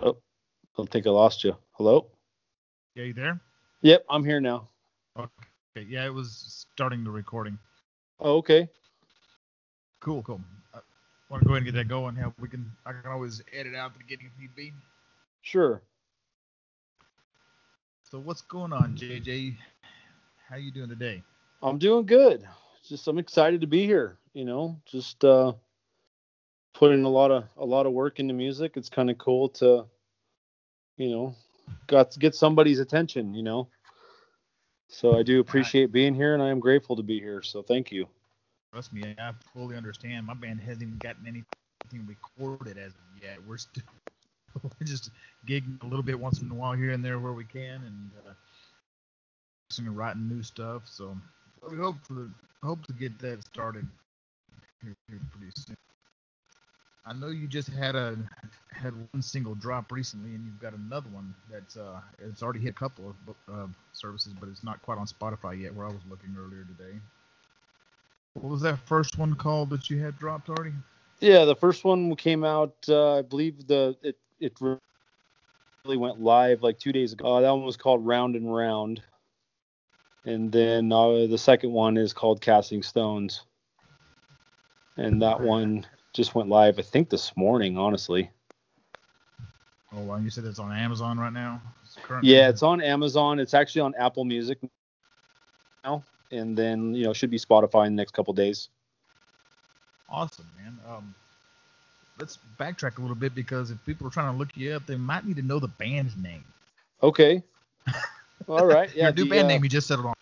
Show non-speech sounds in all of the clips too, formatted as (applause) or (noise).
Oh, I think I lost you. Hello? Yeah, you there? Yep, I'm here now. Okay. Yeah, it was starting the recording. Oh, okay. Cool, cool. I want to go ahead and get that going. How we can? I can always edit out the beginning if need be. Sure. So what's going on, JJ? How you doing today? I'm doing good. Just I'm excited to be here. You know, just uh, putting a lot of a lot of work into music. It's kind of cool to, you know, got get somebody's attention. You know. So I do appreciate being here, and I am grateful to be here. So thank you. Trust me, I fully understand. My band hasn't even gotten anything recorded as of yet. We're still (laughs) we're just gigging a little bit once in a while here and there where we can, and uh, and writing new stuff. So we hope to hope to get that started here, here pretty soon. I know you just had a had one single drop recently, and you've got another one that's uh it's already hit a couple of uh, services, but it's not quite on Spotify yet. Where I was looking earlier today. What was that first one called that you had dropped already? Yeah, the first one came out. Uh, I believe the it it really went live like two days ago. That one was called Round and Round, and then uh, the second one is called Casting Stones, and that one just went live. I think this morning, honestly. Oh, you said it's on Amazon right now. It's Yeah, it's on Amazon. It's actually on Apple Music now, and then you know should be Spotify in the next couple days. Awesome, man. Um, let's backtrack a little bit because if people are trying to look you up, they might need to know the band's name. Okay. (laughs) All right. Yeah. your new the, band uh, name you just settled on.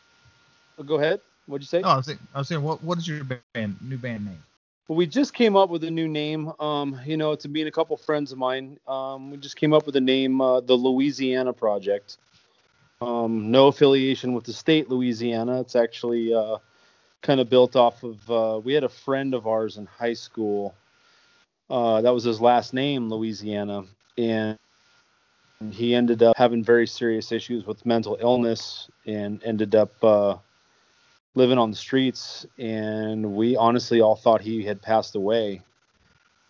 Go ahead. What'd you say? Oh, I was saying, I was saying, what what is your band new band name? We just came up with a new name. Um, you know, to me and a couple friends of mine, um, we just came up with the name, uh, the Louisiana Project. Um, no affiliation with the state Louisiana. It's actually uh, kind of built off of. Uh, we had a friend of ours in high school. Uh, that was his last name, Louisiana, and he ended up having very serious issues with mental illness and ended up uh, living on the streets and we honestly all thought he had passed away.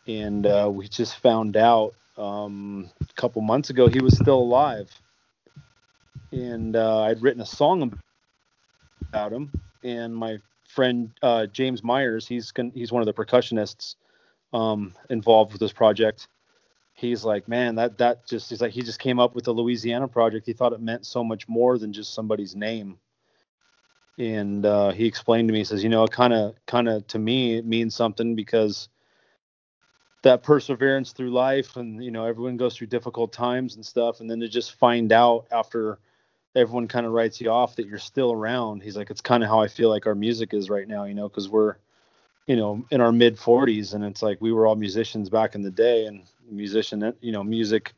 And uh, we just found out um, a couple months ago he was still alive. And uh, i'd written a song about him. And my friend uh, james myers he's con- he's one of the percussionists um, involved with this project. He's like man that that just he's like he just came up with the louisiana project. He thought it meant so much more than just somebody's name and uh, he explained to me he says you know it kind of kind of to me it means something because that perseverance through life and you know everyone goes through difficult times and stuff and then to just find out after everyone kind of writes you off that you're still around. He's like it's kind of how i feel like our music is right now you know because we're you know in our mid 40s and it's like we were all musicians back in the day and musician you know music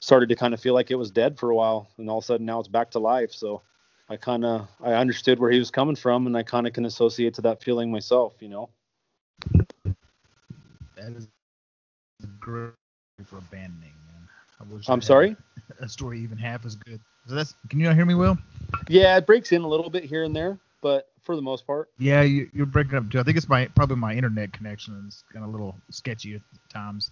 started to kind of feel like it was dead for a while and all of a sudden now it's back to life. So I kind of I understood where he was coming from, and I kind of can associate to that feeling myself. You know. That is great for a band name, man. I wish I'm sorry? A story even half as good. So that's. Can you not hear me, Will? Yeah, it breaks in a little bit here and there, but for the most part, Yeah, you, you're breaking up too. I think it's my probably my internet connection is kind of a little sketchy at times.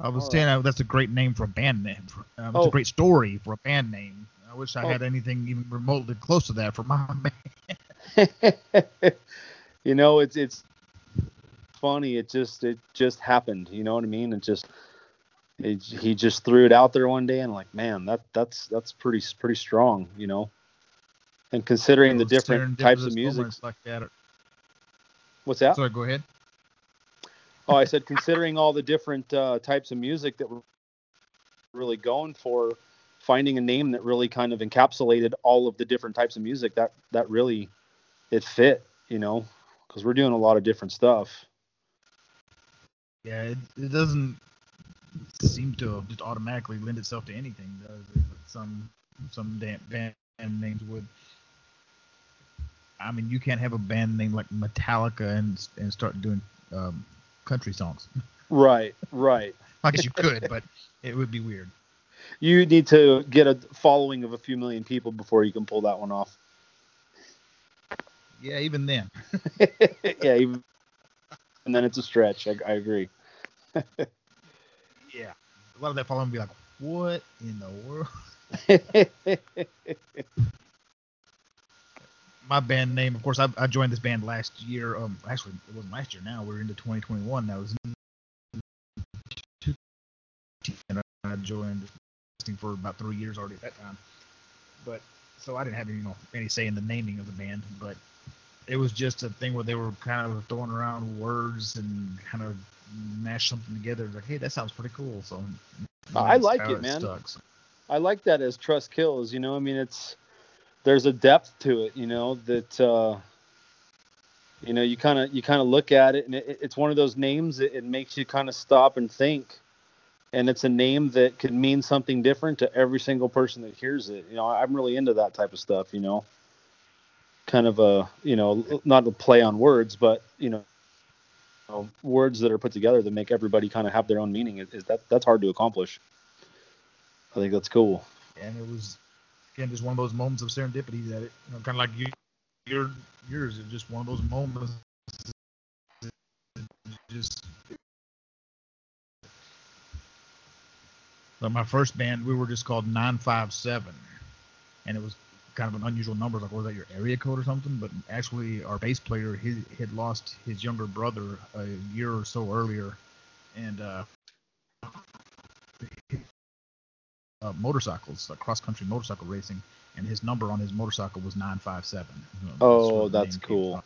I was All saying uh, that's a great name for a band name. Um, it's Oh. a great story for a band name. I wish I Oh. had anything even remotely close to that for my (laughs) man. (laughs) you know, it's it's funny. It just it just happened. You know what I mean? It just it, he just threw it out there one day, and like, man, that that's that's pretty pretty strong. You know. And considering the different types of music, like that. what's that? Sorry, go ahead. Oh, I said considering all the different uh, types of music that we're really going for, finding a name that really kind of encapsulated all of the different types of music that that really it fit, you know, because we're doing a lot of different stuff. Yeah, it, it doesn't seem to just automatically lend itself to anything, does it? Some some damn band names would. I mean, you can't have a band name like Metallica and and start doing um, country songs. Right, right. (laughs) I guess you could, but it would be weird. You need to get a following of a few million people before you can pull that one off. Yeah, even then. (laughs) yeah, even, and then it's a stretch. I, I agree. (laughs) Yeah. a lot of that following be like, what in the world? (laughs) My band name, of course, I, I joined this band last year. Um, actually, it wasn't last year. Now we're into 2021. That was and I joined for about three years already at that time. But so I didn't have any, you know, any say in the naming of the band, but it was just a thing where they were kind of throwing around words and kind of mash something together. Like, hey, that sounds pretty cool. So I like it, man. Stuck, so. I like that as trust kills. You know, I mean, it's there's a depth to it. You know that uh, you know you kind of you kind of look at it, and it, it's one of those names that it makes you kind of stop and think and it's a name that could mean something different to every single person that hears it. You know, I'm really into that type of stuff. You know, kind of a you know not a play on words, but you know, you know words that are put together that make everybody kind of have their own meaning. Is, that that's hard to accomplish. I think that's cool. And it was again just one of those moments of serendipity that it, you know, kind of like you, your yours is just one of those moments. Just But my first band, we were just called 957, and it was kind of an unusual number. Like, was that your area code or something? But actually, our bass player he had lost his younger brother a year or so earlier, and uh, uh, motorcycles, like cross country motorcycle racing, and his number on his motorcycle was 957. Oh, that's cool.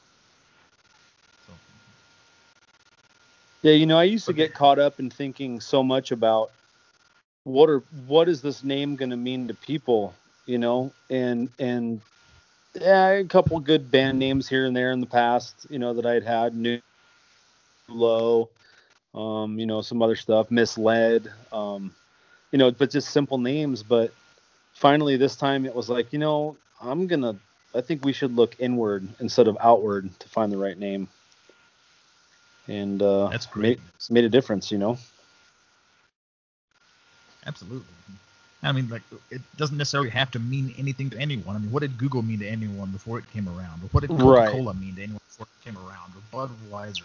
Yeah, you know, I used to get caught up in thinking so much about what are what is this name going to mean to people you know? And and yeah a couple good band names here and there in the past you know that i'd had. New low um you know some other stuff. Misled um you know but just simple names. But finally this time it was like you know i'm gonna i think we should look inward instead of outward to find the right name. And uh that's great. made, made a difference you know Absolutely. I mean, like, it doesn't necessarily have to mean anything to anyone. I mean, what did Google mean to anyone before it came around? Or what did Coca-Cola right. mean to anyone before it came around? Or Budweiser.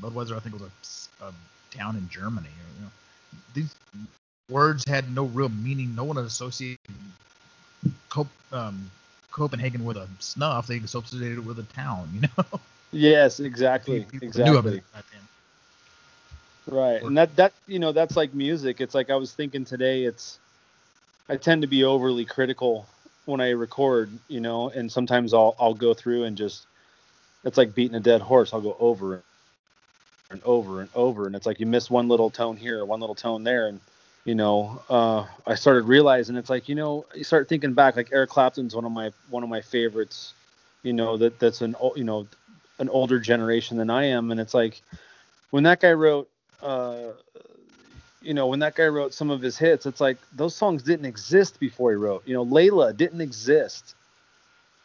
Budweiser, I think, was a, a town in Germany. You know, these words had no real meaning. No one associated Cop- um, Copenhagen with a snuff. They associated it with a town, you know? Yes, exactly. (laughs) People exactly. Right. And that that you know, that's like music. It's like I was thinking today it's I tend to be overly critical when I record, you know, and sometimes I'll I'll go through and just it's like beating a dead horse. I'll go over and over and over and it's like you miss one little tone here, one little tone there and you know, uh, I started realizing it's like, you know, you start thinking back like Eric Clapton's one of my one of my favorites, you know, that that's an you know, an older generation than I am and it's like when that guy wrote uh, you know, when that guy wrote some of his hits, it's like those songs didn't exist before he wrote. You know, Layla didn't exist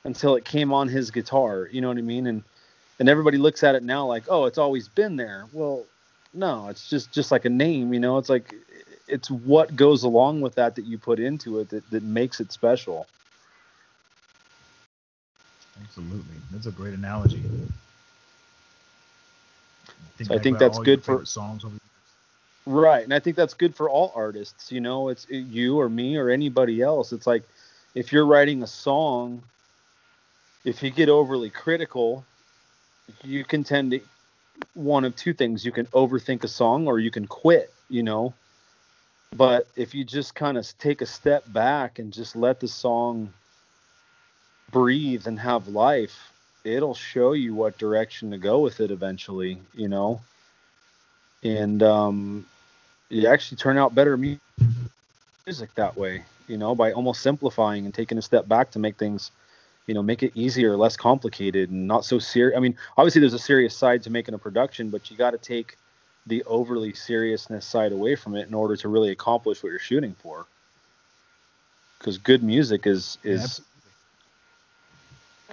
until it came on his guitar. You know what I mean? And and everybody looks at it now like, oh, it's always been there. Well, no, it's just just like a name. You know, it's like it's what goes along with that that you put into it that that makes it special. Absolutely, that's a great analogy. Think so I think that's good for songs. Right, and I think that's good for all artists. You know, it's it, you or me or anybody else. It's like if you're writing a song, if you get overly critical, you can tend to one of two things. You can overthink a song or you can quit. You know, but if you just kind of take a step back and just let the song breathe and have life it'll show you what direction to go with it eventually, you know. And um, you actually turn out better music that way, you know, by almost simplifying and taking a step back to make things, you know, make it easier, less complicated, and not so serious. I mean, obviously there's a serious side to making a production, but you got to take the overly seriousness side away from it in order to really accomplish what you're shooting for. Because good music is is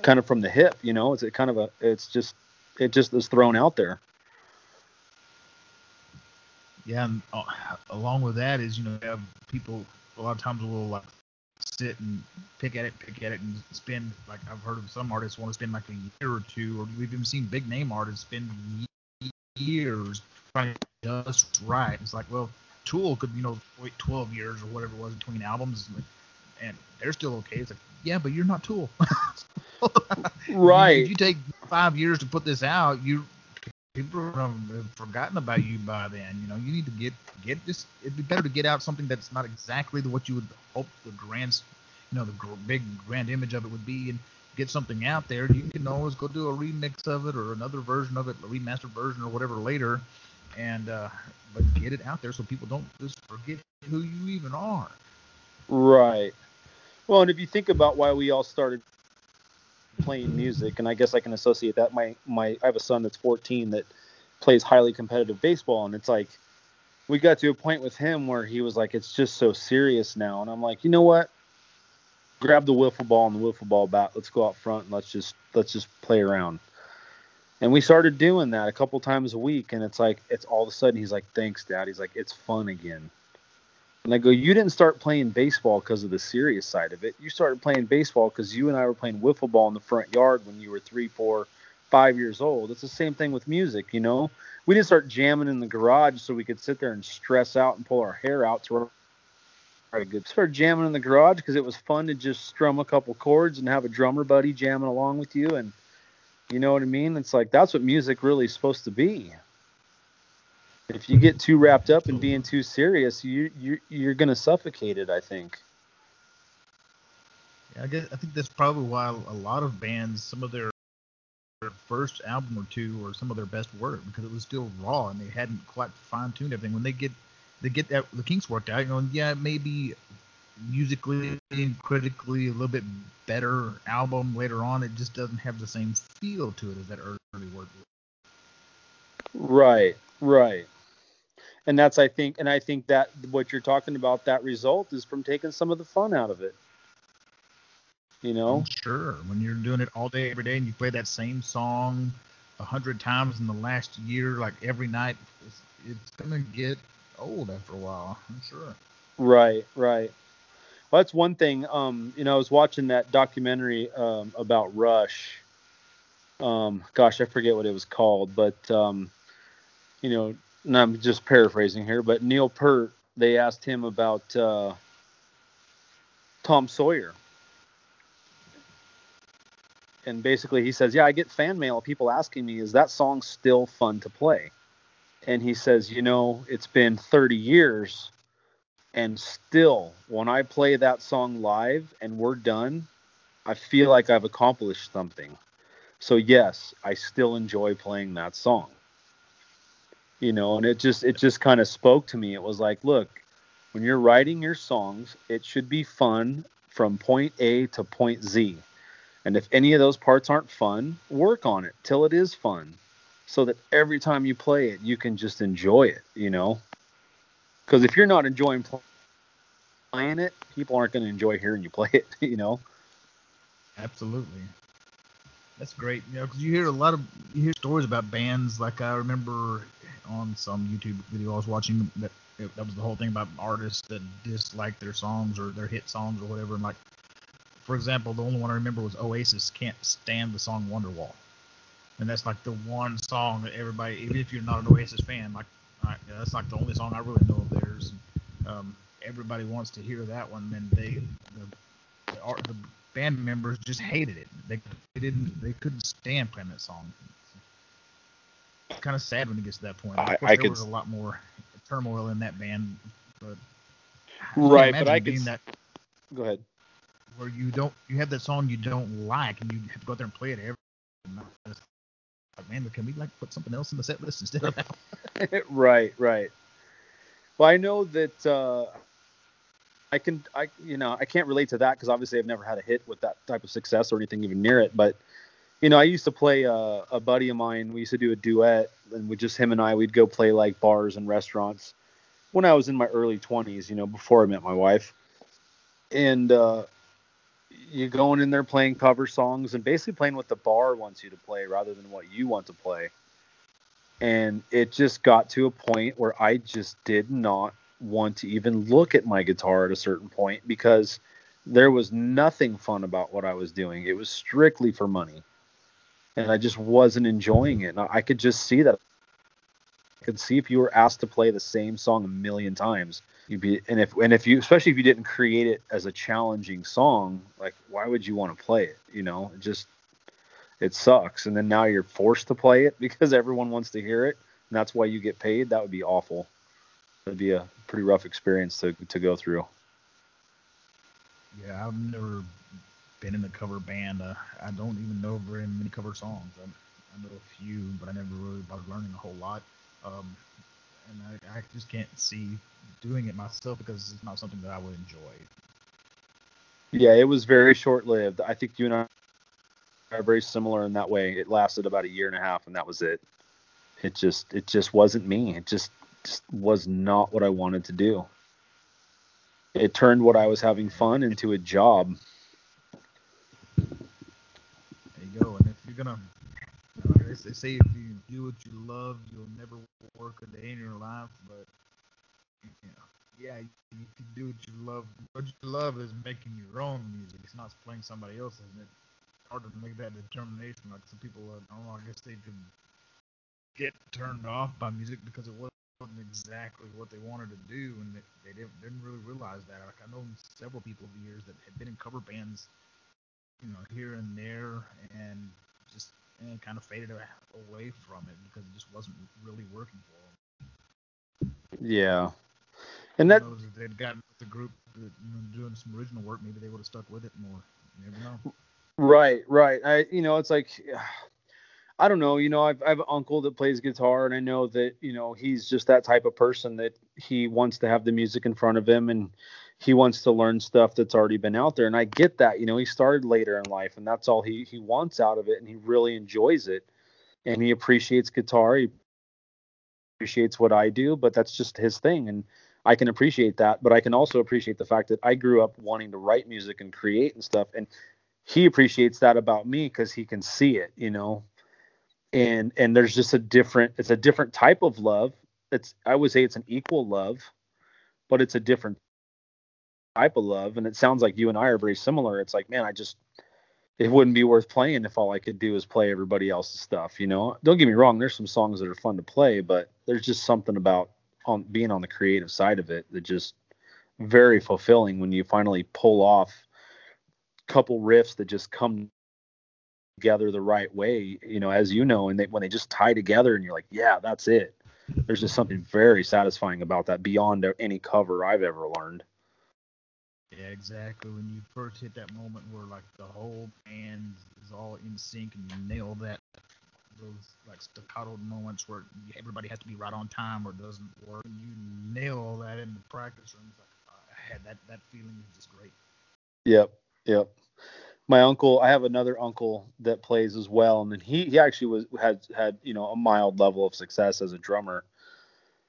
kind of from the hip, you know. It's kind of a it's just it just is thrown out there. Yeah, and uh, along with that is you know have people a lot of times will like sit and pick at it, pick at it, and spend like I've heard of some artists want to spend like a year or two, or we've even seen big name artists spend years trying to just right. It's like, well, Tool could you know wait 12 years or whatever it was between albums, they're still okay. It's like yeah, but you're not Tool. (laughs) right. If you take five years to put this out, you people have forgotten about you by then. You know, you need to get get this. It'd be better to get out something that's not exactly the, what you would hope the grand, you know, the gr- big grand image of it would be, and get something out there. You can always go do a remix of it or another version of it, a remastered version or whatever later, and uh, but get it out there so people don't just forget who you even are. Right. Well, and if you think about why we all started playing music, and I guess I can associate that. My my I have a son that's 14 that plays highly competitive baseball, and it's like we got to a point with him where he was like, it's just so serious now, and I'm like, you know what? Grab the wiffle ball and the wiffle ball bat. Let's go out front and let's just let's just play around. And we started doing that a couple times a week, and it's like it's all of a sudden he's like, thanks, dad. He's like, it's fun again. And I go, you didn't start playing baseball because of the serious side of it. You started playing baseball because you and I were playing wiffle ball in the front yard when you were three, four, five years old. It's the same thing with music, you know. We didn't start jamming in the garage so we could sit there and stress out and pull our hair out to write good. Started jamming in the garage because it was fun to just strum a couple chords and have a drummer buddy jamming along with you, and you know what I mean. It's like that's what music really is supposed to be if you get too wrapped up in being too serious, you you you're gonna suffocate it. I think. Yeah, I guess I think that's probably why a lot of bands, some of their first album or two, or some of their best work, because it was still raw and they hadn't quite fine tuned everything. When they get they get that the kinks worked out, you know, yeah, maybe musically and critically a little bit better album later on. It just doesn't have the same feel to it as that early work. Right, right and that's I think and I think that what you're talking about that result is from taking some of the fun out of it. You know? Sure. When you're doing it all day every day and you play that same song a hundred times in the last year, like every night, it's, it's gonna get old after a while. I'm sure. Right, right. Well, that's one thing. Um, you know, I was watching that documentary um, about Rush. Um, gosh, I forget what it was called, but um, you know, and I'm just paraphrasing here, but Neil Peart, they asked him about uh, Tom Sawyer. And basically, he says, Yeah, I get fan mail, people asking me, Is that song still fun to play? And he says, You know, it's been 30 years, and still, when I play that song live and we're done, I feel like I've accomplished something. So, yes, I still enjoy playing that song you know and it just it just kind of spoke to me. It was like look when you're writing your songs it should be fun from point a to point z. And if any of those parts aren't fun work on it till it is fun so that every time you play it you can just enjoy it you know? Because if you're not enjoying playing it people aren't going to enjoy hearing you play it (laughs) you know? Absolutely. That's great you know because you hear a lot of you hear stories about bands like i remember on some YouTube video I was watching that that was the whole thing about artists that dislike their songs or their hit songs or whatever. And like, for example, the only one I remember was Oasis can't stand the song Wonderwall, and that's like the one song that everybody, even if you're not an Oasis fan, like yeah, that's like the only song I really know of theirs. Um, everybody wants to hear that one, and they the, the, the band members just hated it. They, they didn't they couldn't stand playing that song kind of sad when it gets to that point. I, I there could, was a lot more turmoil in that band, but right. But I could that. Go ahead. Where you don't, you have that song you don't like, and you have to go out there and play it every. Like, man, can we like put something else in the set list instead of that? (laughs) (laughs) right, right. Well, I know that uh, I can, I you know, I can't relate to that because obviously I've never had a hit with that type of success or anything even near it. But you know, I used to play uh, a buddy of mine. We used to do a duet, and with just him and I, we'd go play like bars and restaurants when I was in my early 20s, you know, before I met my wife. And uh, you're going in there playing cover songs and basically playing what the bar wants you to play rather than what you want to play. And it just got to a point where I just did not want to even look at my guitar at a certain point because there was nothing fun about what I was doing. It was strictly for money and I just wasn't enjoying it. And I could just see that I could see if you were asked to play the same song a million times, you'd be and if and if you especially if you didn't create it as a challenging song, like why would you want to play it? You know, it just it sucks. And then now you're forced to play it (laughs) because everyone wants to hear it, and that's why you get paid. That would be awful. That'd be a pretty rough experience to to go through. Yeah, I've never been in a cover band. Uh, I don't even know very many cover songs. I, I know a few, but I never really was learning a whole lot. Um, and I, I just can't see doing it myself because it's not something that I would enjoy. Yeah, it was very short lived. I think you and I are very similar in that way. It lasted about a year and a half, and that was it. It just it just wasn't me. It just just was not what I wanted to do. It turned what I was having fun into a job. There you go. And if you're gonna, you know, they say if you do what you love, you'll never work a day in your life. But you know, yeah, you can do what you love. What you love is making your own music. It's not playing somebody else's. It's hard to make that determination. Like some people, uh, I don't know, I guess they can get turned off by music because it wasn't exactly what they wanted to do, and they, they didn't, didn't really realize that. Like I know several people over the years that had been in cover bands, you know, here and there, and just eh, and kind of faded away from it because it just wasn't really working for them. Yeah, and that if they'd gotten with the group that, you know, doing some original work, maybe they would have stuck with it more. You never know. Right, right. I, you know, it's like I don't know. You know, I've, I have an uncle that plays guitar, and I know that you know he's just that type of person that he wants to have the music in front of him, and he wants to learn stuff that's already been out there. And I get that. You know, he started later in life, and that's all he he wants out of it, and he really enjoys it, and he appreciates guitar. He appreciates what I do, but that's just his thing, and I can appreciate that. But I can also appreciate the fact that I grew up wanting to write music and create and stuff, and he appreciates that about me because he can see it. You know and and there's just a different it's a different type of love it's i would say it's an equal love but it's a different type of love and it sounds like you and i are very similar it's like man i just it wouldn't be worth playing if all i could do is play everybody else's stuff you know don't get me wrong there's some songs that are fun to play but there's just something about on being on the creative side of it that just very fulfilling when you finally pull off a couple riffs that just come together the right way, you know, as you know, and they, when they just tie together and you're like, yeah, that's it. There's just something very satisfying about that beyond any cover I've ever learned. Yeah, exactly. When you first hit that moment where like the whole band is all in sync and you nail that those like staccato moments where everybody has to be right on time or doesn't work. And you nail all that in the practice room. Like, I had that that feeling is just great. Yep, yep my uncle i have another uncle that plays as well and then he he actually was had had you know a mild level of success as a drummer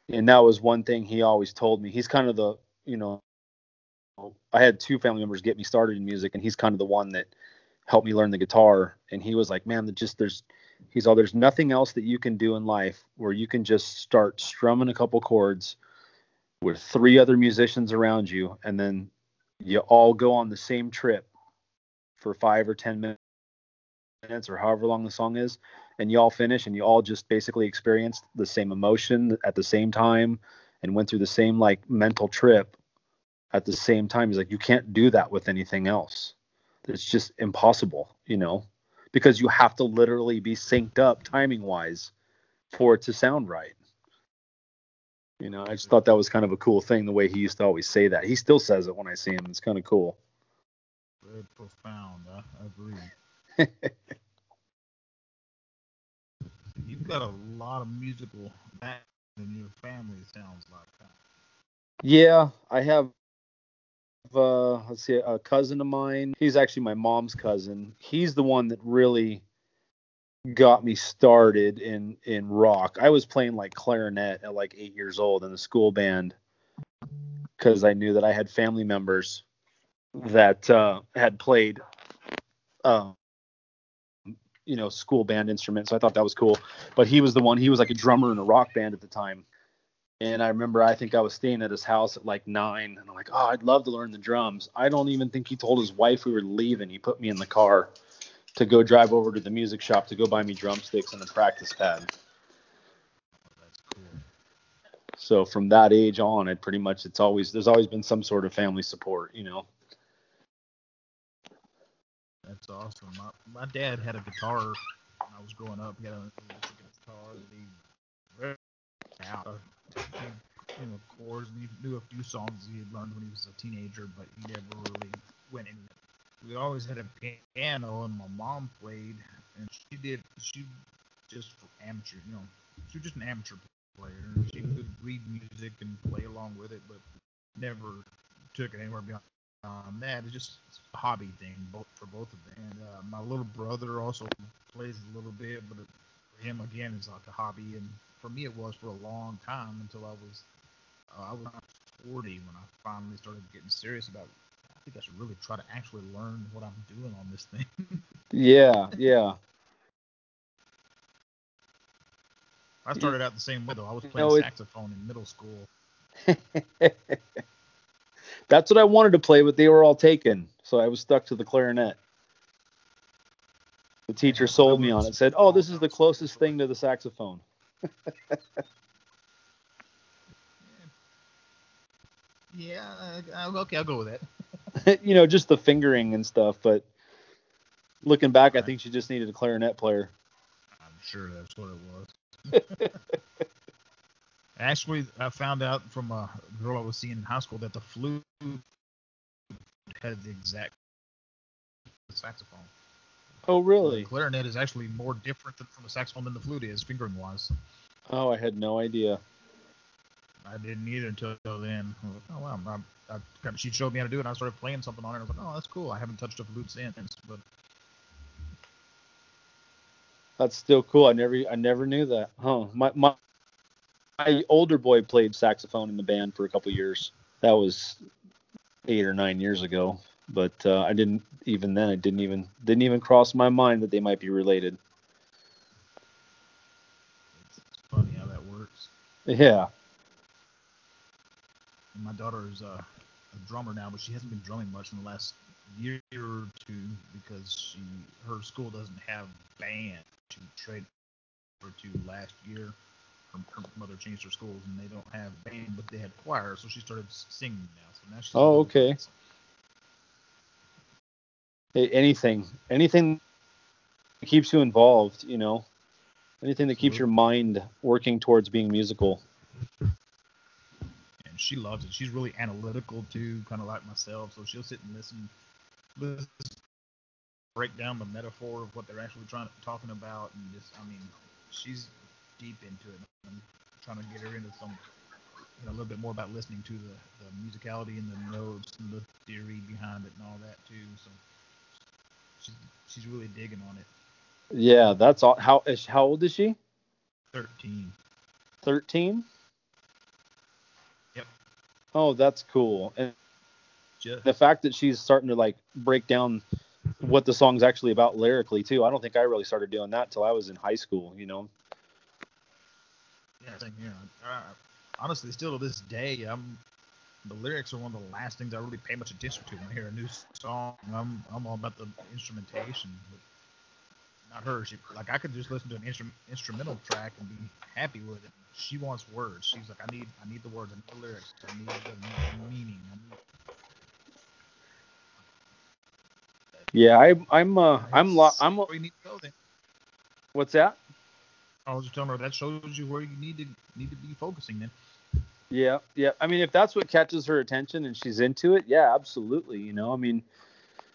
and that was one thing he always told me he's kind of the you know i had two family members get me started in music and he's kind of the one that helped me learn the guitar. And he was like man just there's he's all there's nothing else that you can do in life where you can just start strumming a couple chords with three other musicians around you and then you all go on the same trip for five or ten minutes or however long the song is and you all finish and you all just basically experienced the same emotion at the same time and went through the same like mental trip at the same time he's like you can't do that with anything else it's just impossible you know because you have to literally be synced up timing wise for it to sound right you know i just thought that was kind of a cool thing the way he used to always say that he still says it when i see him it's kind of cool very profound. I, I agree. (laughs) You've got a lot of musical back in your family. Sounds like. Huh? Yeah, I have. Uh, let's see, a cousin of mine. He's actually my mom's cousin. He's the one that really got me started in in rock. I was playing like clarinet at like eight years old in the school band because I knew that I had family members that uh, had played, uh, you know, school band instruments. So I thought that was cool. But he was the one. He was like a drummer in a rock band at the time. And I remember I think I was staying at his house at like nine, and I'm like, oh, I'd love to learn the drums. I don't even think he told his wife we were leaving. He put me in the car to go drive over to the music shop to go buy me drumsticks and a practice pad. That's cool. So from that age on, it pretty much it's always there's always been some sort of family support, you know. That's awesome. My, my dad had a guitar when I was growing up. He had a, a guitar that he out, you know, chords, he knew a few songs he had learned when he was a teenager, but he never really went anywhere. We always had a piano, and my mom played, and she did. She just amateur, you know, she was just an amateur player. She could read music and play along with it, but never took it anywhere beyond um, that. It's just a hobby thing both for both of them. And uh, my little brother also plays a little bit, but for him again, it's like a hobby. And for me, it was for a long time until I was uh, I was 40 when I finally started getting serious about. I think I should really try to actually learn what I'm doing on this thing. (laughs) yeah, yeah. I started out the same way though. I was playing know, it- saxophone in middle school. (laughs) That's what I wanted to play, but they were all taken, so I was stuck to the clarinet. The teacher sold me on it. Said, "Oh, this is the closest thing to the saxophone." (laughs) Yeah, uh, okay, I'll go with that. (laughs) you know, just the fingering and stuff. But looking back, I think she just needed a clarinet player. I'm sure that's what it was. (laughs) Actually, I found out from a girl I was seeing in high school that the flute had the exact saxophone. Oh, really? The clarinet is actually more different than, from the saxophone than the flute is, fingering wise. Oh, I had no idea. I didn't either until then. I was like, oh wow! I, I, she showed me how to do it, and I started playing something on it. I was like, oh, that's cool. I haven't touched a flute since, but That's still cool. I never, I never knew that. Huh? My my my older boy played saxophone in the band for a couple years. That was eight or nine years ago. But uh, I didn't even then. It didn't even didn't even cross my mind that they might be related. it's, it's funny how that works. Yeah. My daughter is uh, a drummer now, but she hasn't been drumming much in the last year or two because she her school doesn't have band. She traded over to last year. Her, her mother changed her schools and they don't have band, but they had choir, so she started singing now. So now she's Oh, okay. Hey, anything, anything that keeps you involved. You know, anything that keeps mm-hmm. your mind working towards being musical. and she loves it. She's really analytical too, kind of like myself. So she'll sit and listen, listen, break down the metaphor of what they're actually trying talking about, and just, I mean, she's deep into it. I'm trying to get her into some, you know, a little bit more about listening to the, the musicality and the notes and the theory behind it and all that too. So she's she's really digging on it. Yeah, that's all. How is how old is she? Thirteen. Thirteen. Yep. Oh, that's cool. And Just the fact that she's starting to like break down what the song's actually about lyrically too. I don't think I really started doing that till I was in high school. You know. Yeah, same here. Uh, honestly, still to this day, I'm the lyrics are one of the last things I really pay much attention to when I hear a new song. I'm I'm all about the instrumentation, but not her. She like I could just listen to an instru- instrumental track and be happy with it. She wants words. She's like, I need I need the words. I need the lyrics. I need the meaning. I need, Yeah, I, I'm. Uh, I'm. Lo- I'm. where you need to go then. What's that? I was just telling her that shows you where you need to need to be focusing then. Yeah, yeah. I mean, if that's what catches her attention and she's into it, yeah, absolutely. You know, I mean,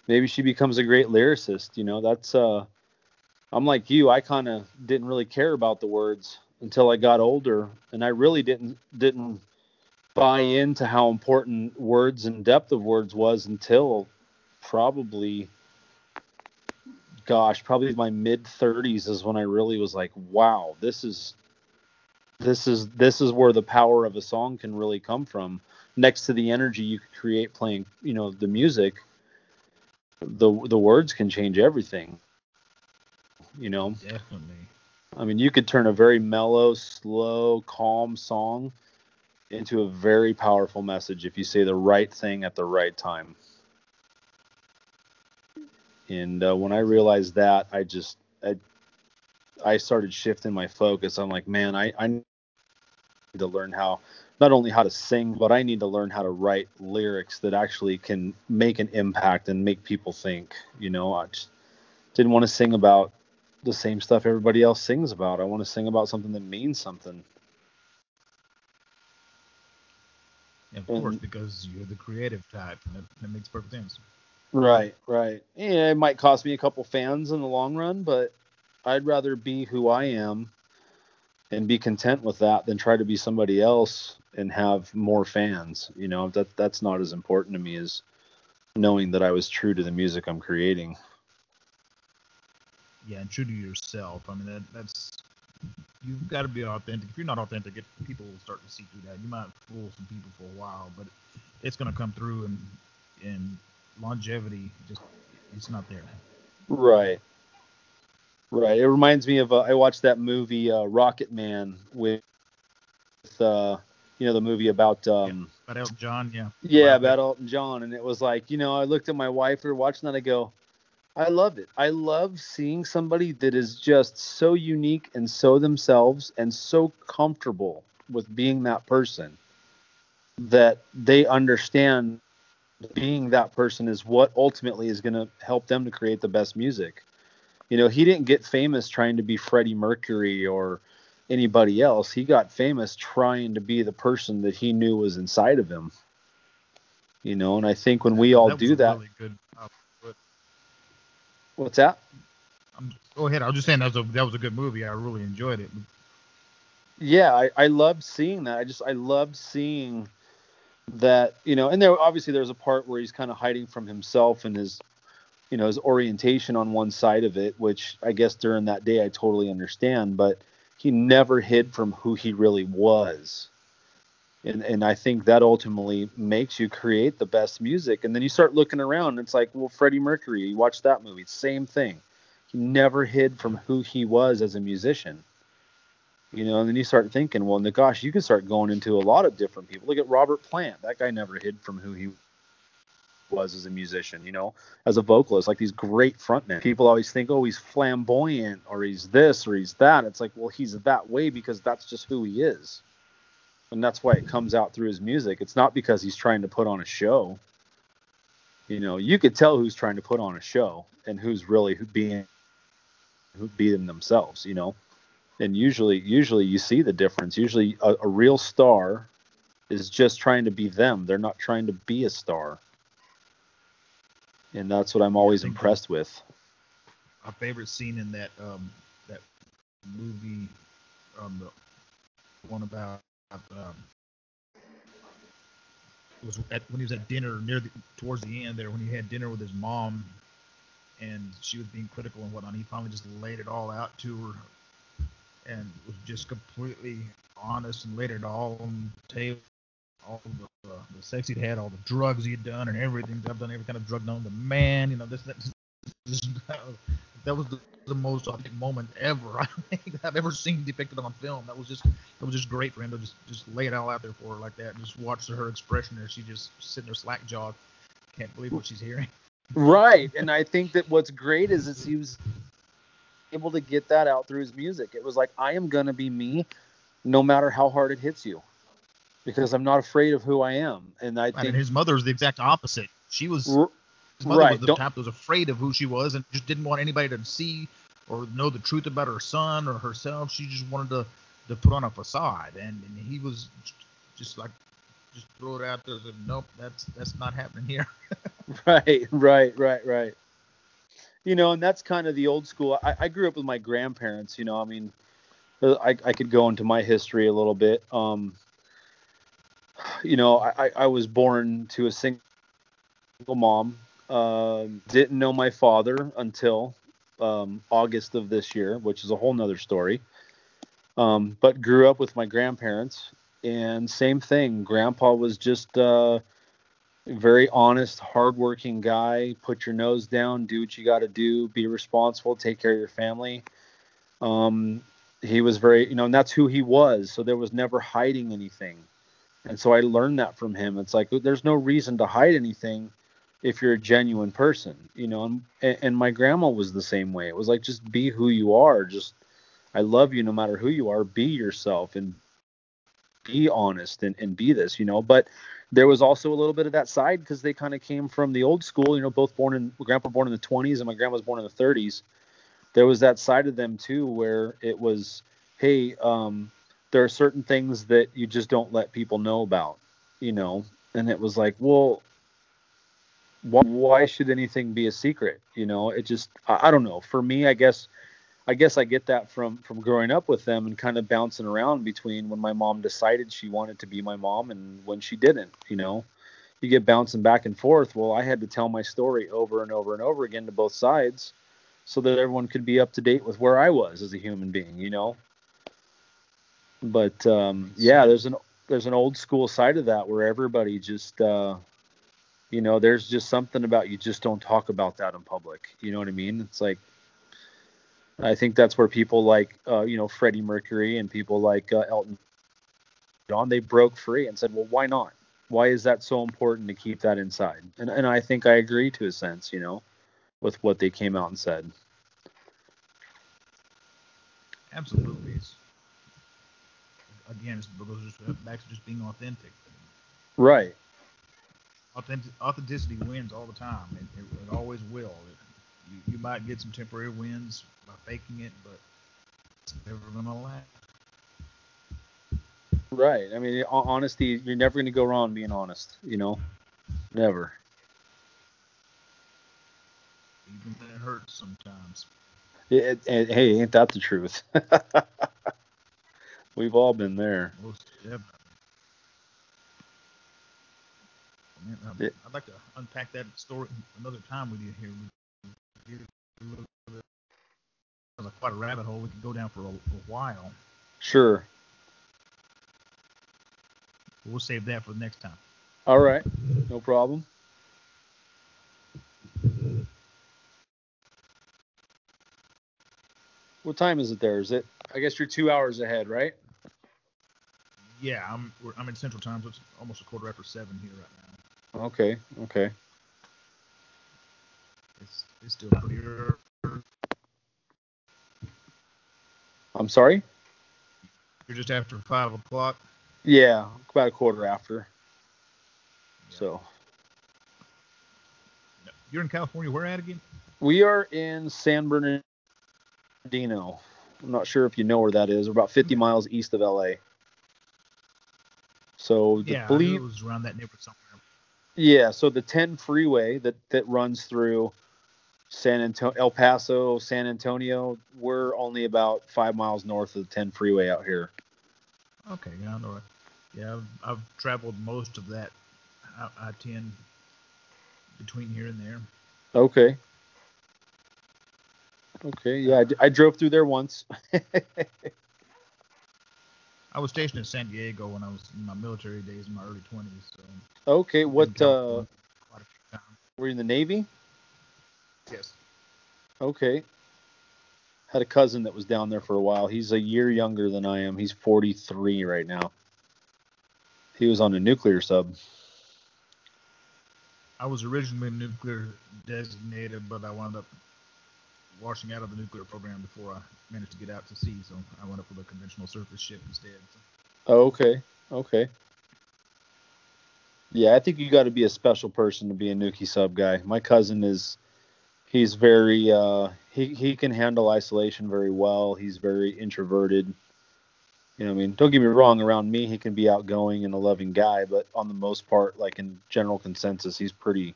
maybe she becomes a great lyricist. You know, that's. uh I'm like you. I kind of didn't really care about the words until I got older, and I really didn't didn't buy into how important words and depth of words was until probably gosh probably my mid 30s is when i really was like wow this is this is this is where the power of a song can really come from. Next to the energy you could create playing you know the music the the words can change everything you know? Definitely. i mean you could turn a very mellow slow calm song into a very powerful message if you say the right thing at the right time. And uh, when i realized that i just I, I started shifting my focus i'm like man i i need to learn how not only how to sing, but I need to learn how to write lyrics that actually can make an impact and make people think. You know, I just didn't want to sing about the same stuff everybody else sings about. I want to sing about something that means something. of course, because you're the creative type, and that, that makes perfect sense. Right, right. Yeah, it might cost me a couple fans in the long run, but I'd rather be who I am and be content with that than try to be somebody else and have more fans. You know, that that's not as important to me as knowing that I was true to the music I'm creating. Yeah, and true to yourself. I mean, that that's you've got to be authentic. If you're not authentic, it, people will start to see through that. You might fool some people for a while, but it's going to come through, and and longevity just it's not there. Right. Right. It reminds me of uh, I watched that movie uh, Rocket Man with uh, you know the movie about um yeah, about Elton John, yeah. Yeah, about Elton John, and it was like you know I looked at my wife we were watching that I go, I love it. I love seeing somebody that is just so unique and so themselves and so comfortable with being that person that they understand being that person is what ultimately is going to help them to create the best music you know, he didn't get famous trying to be Freddie Mercury or anybody else. He got famous trying to be the person that he knew was inside of him. You know, and I think when we all that do that. Really good, uh, what's that? Um, go ahead. I was just saying that was a that was a good movie. I really enjoyed it. Yeah, I, I loved seeing that. I just I loved seeing that you know, and there obviously there's a part where he's kind of hiding from himself and his you know his orientation on one side of it which i guess during that day i totally understand but he never hid from who he really was. And and i think that ultimately makes you create the best music. And then you start looking around and it's like well freddie mercury you watch that movie same thing. He never hid from who he was as a musician. You know and then you start thinking well gosh you can start going into a lot of different people. Look at robert plant that guy never hid from who he was as a musician, you know, as a vocalist, like these great frontmen. People always think, oh, he's flamboyant or he's this or he's that. It's like, well, he's that way because that's just who he is. And that's why it comes out through his music. It's not because he's trying to put on a show. You know, you could tell who's trying to put on a show and who's really being who being themselves, you know. And usually usually you see the difference. Usually a, a real star is just trying to be them. They're not trying to be a star and that's what I'm always impressed with. My favorite scene in that um, that movie, um, the one about um, was at, when he was at dinner near the, towards the end there when he had dinner with his mom, and she was being critical and whatnot. He finally just laid it all out to her, and was just completely honest and laid it all on the table all the, uh, the sex he'd had, all the drugs he'd done, and everything. I've done every kind of drug known to man. You know, this, that, this, (laughs) that was the, the most authentic moment ever (laughs) I think I've ever seen depicted on film. That was just that was just great for him to just just lay it all out there for her like that, and just watch her expression there. She just sitting there slack jawed, can't believe what she's hearing. Right, and I think that what's great is that he was able to get that out through his music. It was like I am gonna be me, no matter how hard it hits you because I'm not afraid of who I am. And I think his mother is the exact opposite. She was his mother right. was the type that was afraid of who she was and just didn't want anybody to see or know the truth about her son or herself. She just wanted to to put on a facade, and, and he was just like just throw it out there. And, nope, that's that's not happening here. (laughs) right, right, right, right. You know, and that's kind of the old school. I, I grew up with my grandparents. You know, I mean, I, I could go into my history a little bit. Um, you know, I, I was born to a single mom. Um, didn't know my father until um, August of this year, which is a whole nother story. Um, but grew up with my grandparents, and same thing. Grandpa was just uh, a very honest, hardworking guy. Put your nose down, do what you got to do, be responsible, take care of your family. Um, he was very, you know, and that's who he was. So there was never hiding anything. And so I learned that from him. It's like there's no reason to hide anything if you're a genuine person, you know. And, and my grandma was the same way. It was like just be who you are. Just I love you no matter who you are. Be yourself and be honest and, and be this, you know. But there was also a little bit of that side because they kind of came from the old school, you know, both born in grandpa born in the 20s and my grandma was born in the 30s. There was that side of them too where it was, hey, um, there are certain things that you just don't let people know about, you know. And it was like, well, why, why should anything be a secret? You know, it just, I, I don't know. For me, I guess I guess I get that from from growing up with them and kind of bouncing around between when my mom decided she wanted to be my mom and when she didn't, you know. You get bouncing back and forth. Well, I had to tell my story over and over and over again to both sides so that everyone could be up to date with where I was as a human being, you know. But um, yeah, there's an there's an old school side of that where everybody just uh, you know, there's just something about you just don't talk about that in public. You know what I mean? It's like I think that's where people like, uh, you know, Freddie Mercury and people like uh, Elton John, they broke free and said, well, why not? Why is that so important to keep that inside? And, and I think I agree to a sense, you know, with what they came out and said. Absolutely. Again, it goes uh, back to just being authentic. Right. Authentic, authenticity wins all the time. It, it, it always will. It, you, you might get some temporary wins by faking it, but it's never gonna last. Right. I mean, honesty. You're never gonna go wrong being honest. You know, never. Even it hurts sometimes. It, it, hey, ain't that the truth? (laughs) We've all been there. Man, um, I'd like to unpack that story another time with you here quite a rabbit hole we could go down for a, a while. Sure. We'll save that for the next time. All right, no problem. What time is it there? Is it? I guess you're two hours ahead, right? Yeah, I'm. I'm in Central Time, so it's almost a quarter after seven here right now. Okay. Okay. It's it's still pretty early. I'm sorry. You're just after five o'clock. Yeah, about a quarter after. Yeah. So. You're in California. Where at again? We are in San Bernardino. I'm not sure if you know where that is. We're about 50 miles east of LA. So the yeah, believe, it was around that neighborhood somewhere. Yeah, so the 10 freeway that that runs through San Antonio, El Paso, San Antonio. We're only about five miles north of the 10 freeway out here. Okay, yeah, I know it. Yeah, I've, I've traveled most of that I, 10 between here and there. Okay. Okay, yeah, I, I drove through there once. (laughs) I was stationed in San Diego when I was in my military days in my early 20s. So okay, what uh, were you in the Navy? Yes. Okay. Had a cousin that was down there for a while. He's a year younger than I am. He's 43 right now. He was on a nuclear sub. I was originally nuclear designated, but I wound up washing out of the nuclear program before I managed to get out to sea. So I went up with a conventional surface ship instead. Oh, okay. Okay. Yeah, I think you got to be a special person to be a nuki sub guy. My cousin is he's very uh, he he can handle isolation very well. He's very introverted. You know, I mean, don't get me wrong. Around me, he can be outgoing and a loving guy, but on the most part, like in general consensus, he's pretty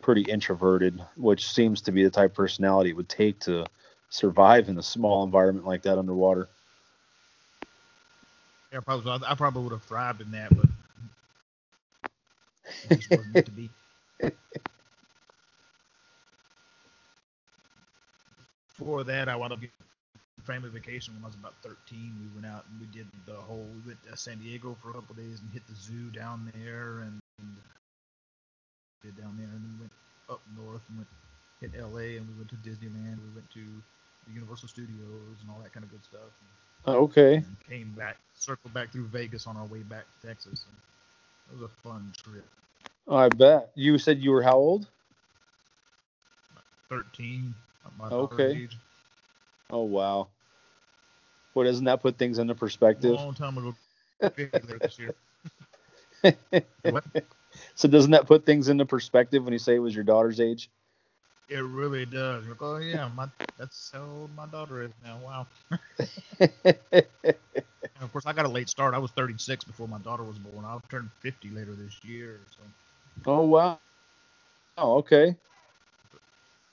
pretty introverted, which seems to be the type of personality it would take to survive in a small environment like that underwater. Yeah, probably. I probably would have thrived in that, but it just wasn't meant to be. (laughs) before that, I wound up getting family vacation when I was about 13. We went out and we did the whole. We went to San Diego for a couple days and hit the zoo down there and, and did down there and then went up north and went hit L.A. and we went to Disneyland. We went to the Universal Studios and all that kind of good stuff. Oh, and, okay. came back, circled back through Vegas on our way back to Texas. And it was a fun trip. I bet. You said you were how old? 13 okay. Oh wow. Well, doesn't that put things into perspective? A long time ago. (laughs) this year. (laughs) So doesn't that put things into perspective when you say it was your daughter's age? It really does. Like, oh yeah, my that's how old my daughter is now. Wow. (laughs) of course, I got a late start. I was 36 before my daughter was born. I'll turn 50 later this year. So. Oh wow. Oh okay.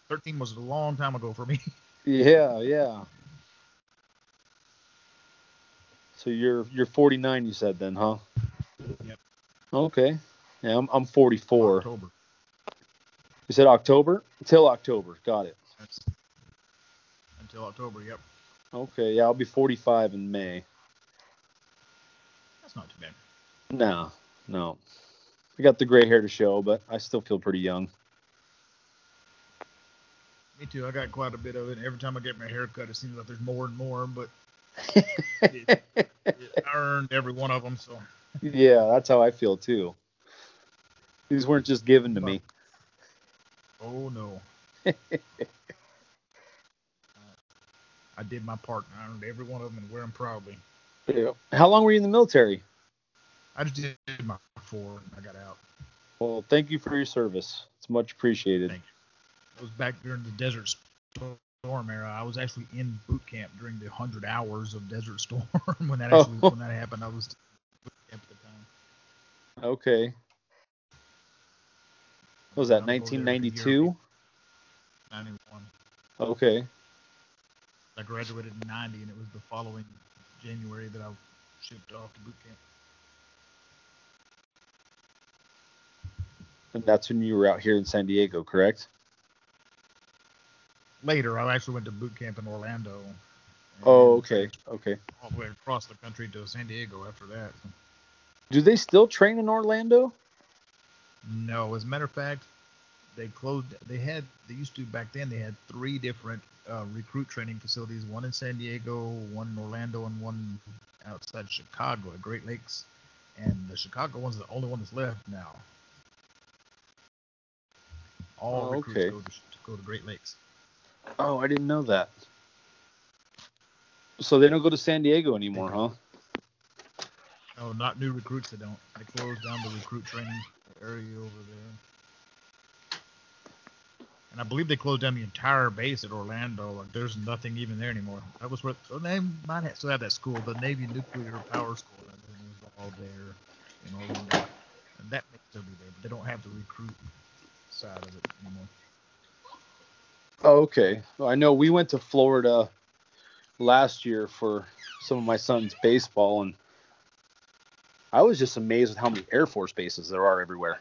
13 was a long time ago for me. (laughs) yeah, yeah. So you're you're 49, you said then, huh? Yep. Okay. Yeah, I'm I'm 44. October. You said October? Until October. Got it. That's until October. Yep. Okay. Yeah, I'll be 45 in May. That's not too bad. No, no. I got the gray hair to show, but I still feel pretty young. Me too. I got quite a bit of it. Every time I get my hair cut, it seems like there's more and more, but (laughs) it, it, I earned every one of them. So. Yeah, that's how I feel too. These weren't just given to me. Oh no. (laughs) I did my part. I earned every one of them and wear them proudly. Yeah. How long were you in the military? I just did my four and I got out. Well, thank you for your service. It's much appreciated. Thank you. It was back during the Desert Storm era. I was actually in boot camp during the hundred hours of Desert Storm (laughs) when that actually oh. when that oh. happened. I was boot camp at the time. Okay. What was that 1992? 91. Okay. I graduated in 90, and it was the following January that I shipped off to boot camp. And that's when you were out here in San Diego, correct? Later, I actually went to boot camp in Orlando. Oh, okay, okay. All the way across the country to San Diego after that. Do they still train in Orlando? No, as a matter of fact, they closed. They had they used to back then. They had three different uh, recruit training facilities: one in San Diego, one in Orlando, and one outside Chicago at Great Lakes. And the Chicago one's the only one that's left now. All oh, recruits okay. go, to, go to Great Lakes. Oh, I didn't know that. So they don't go to San Diego anymore, huh? No, not new recruits. They don't. They closed down the recruit training area over there. And I believe they closed down the entire base at Orlando. Like there's nothing even there anymore. That was where so they might have, still have that school, the Navy Nuclear Power School. And That was all there in Orlando, and that may still be there, but they don't have the recruit side of it anymore. Oh, okay. Well, I know we went to Florida last year for some of my son's baseball, and I was just amazed with how many Air Force bases there are everywhere.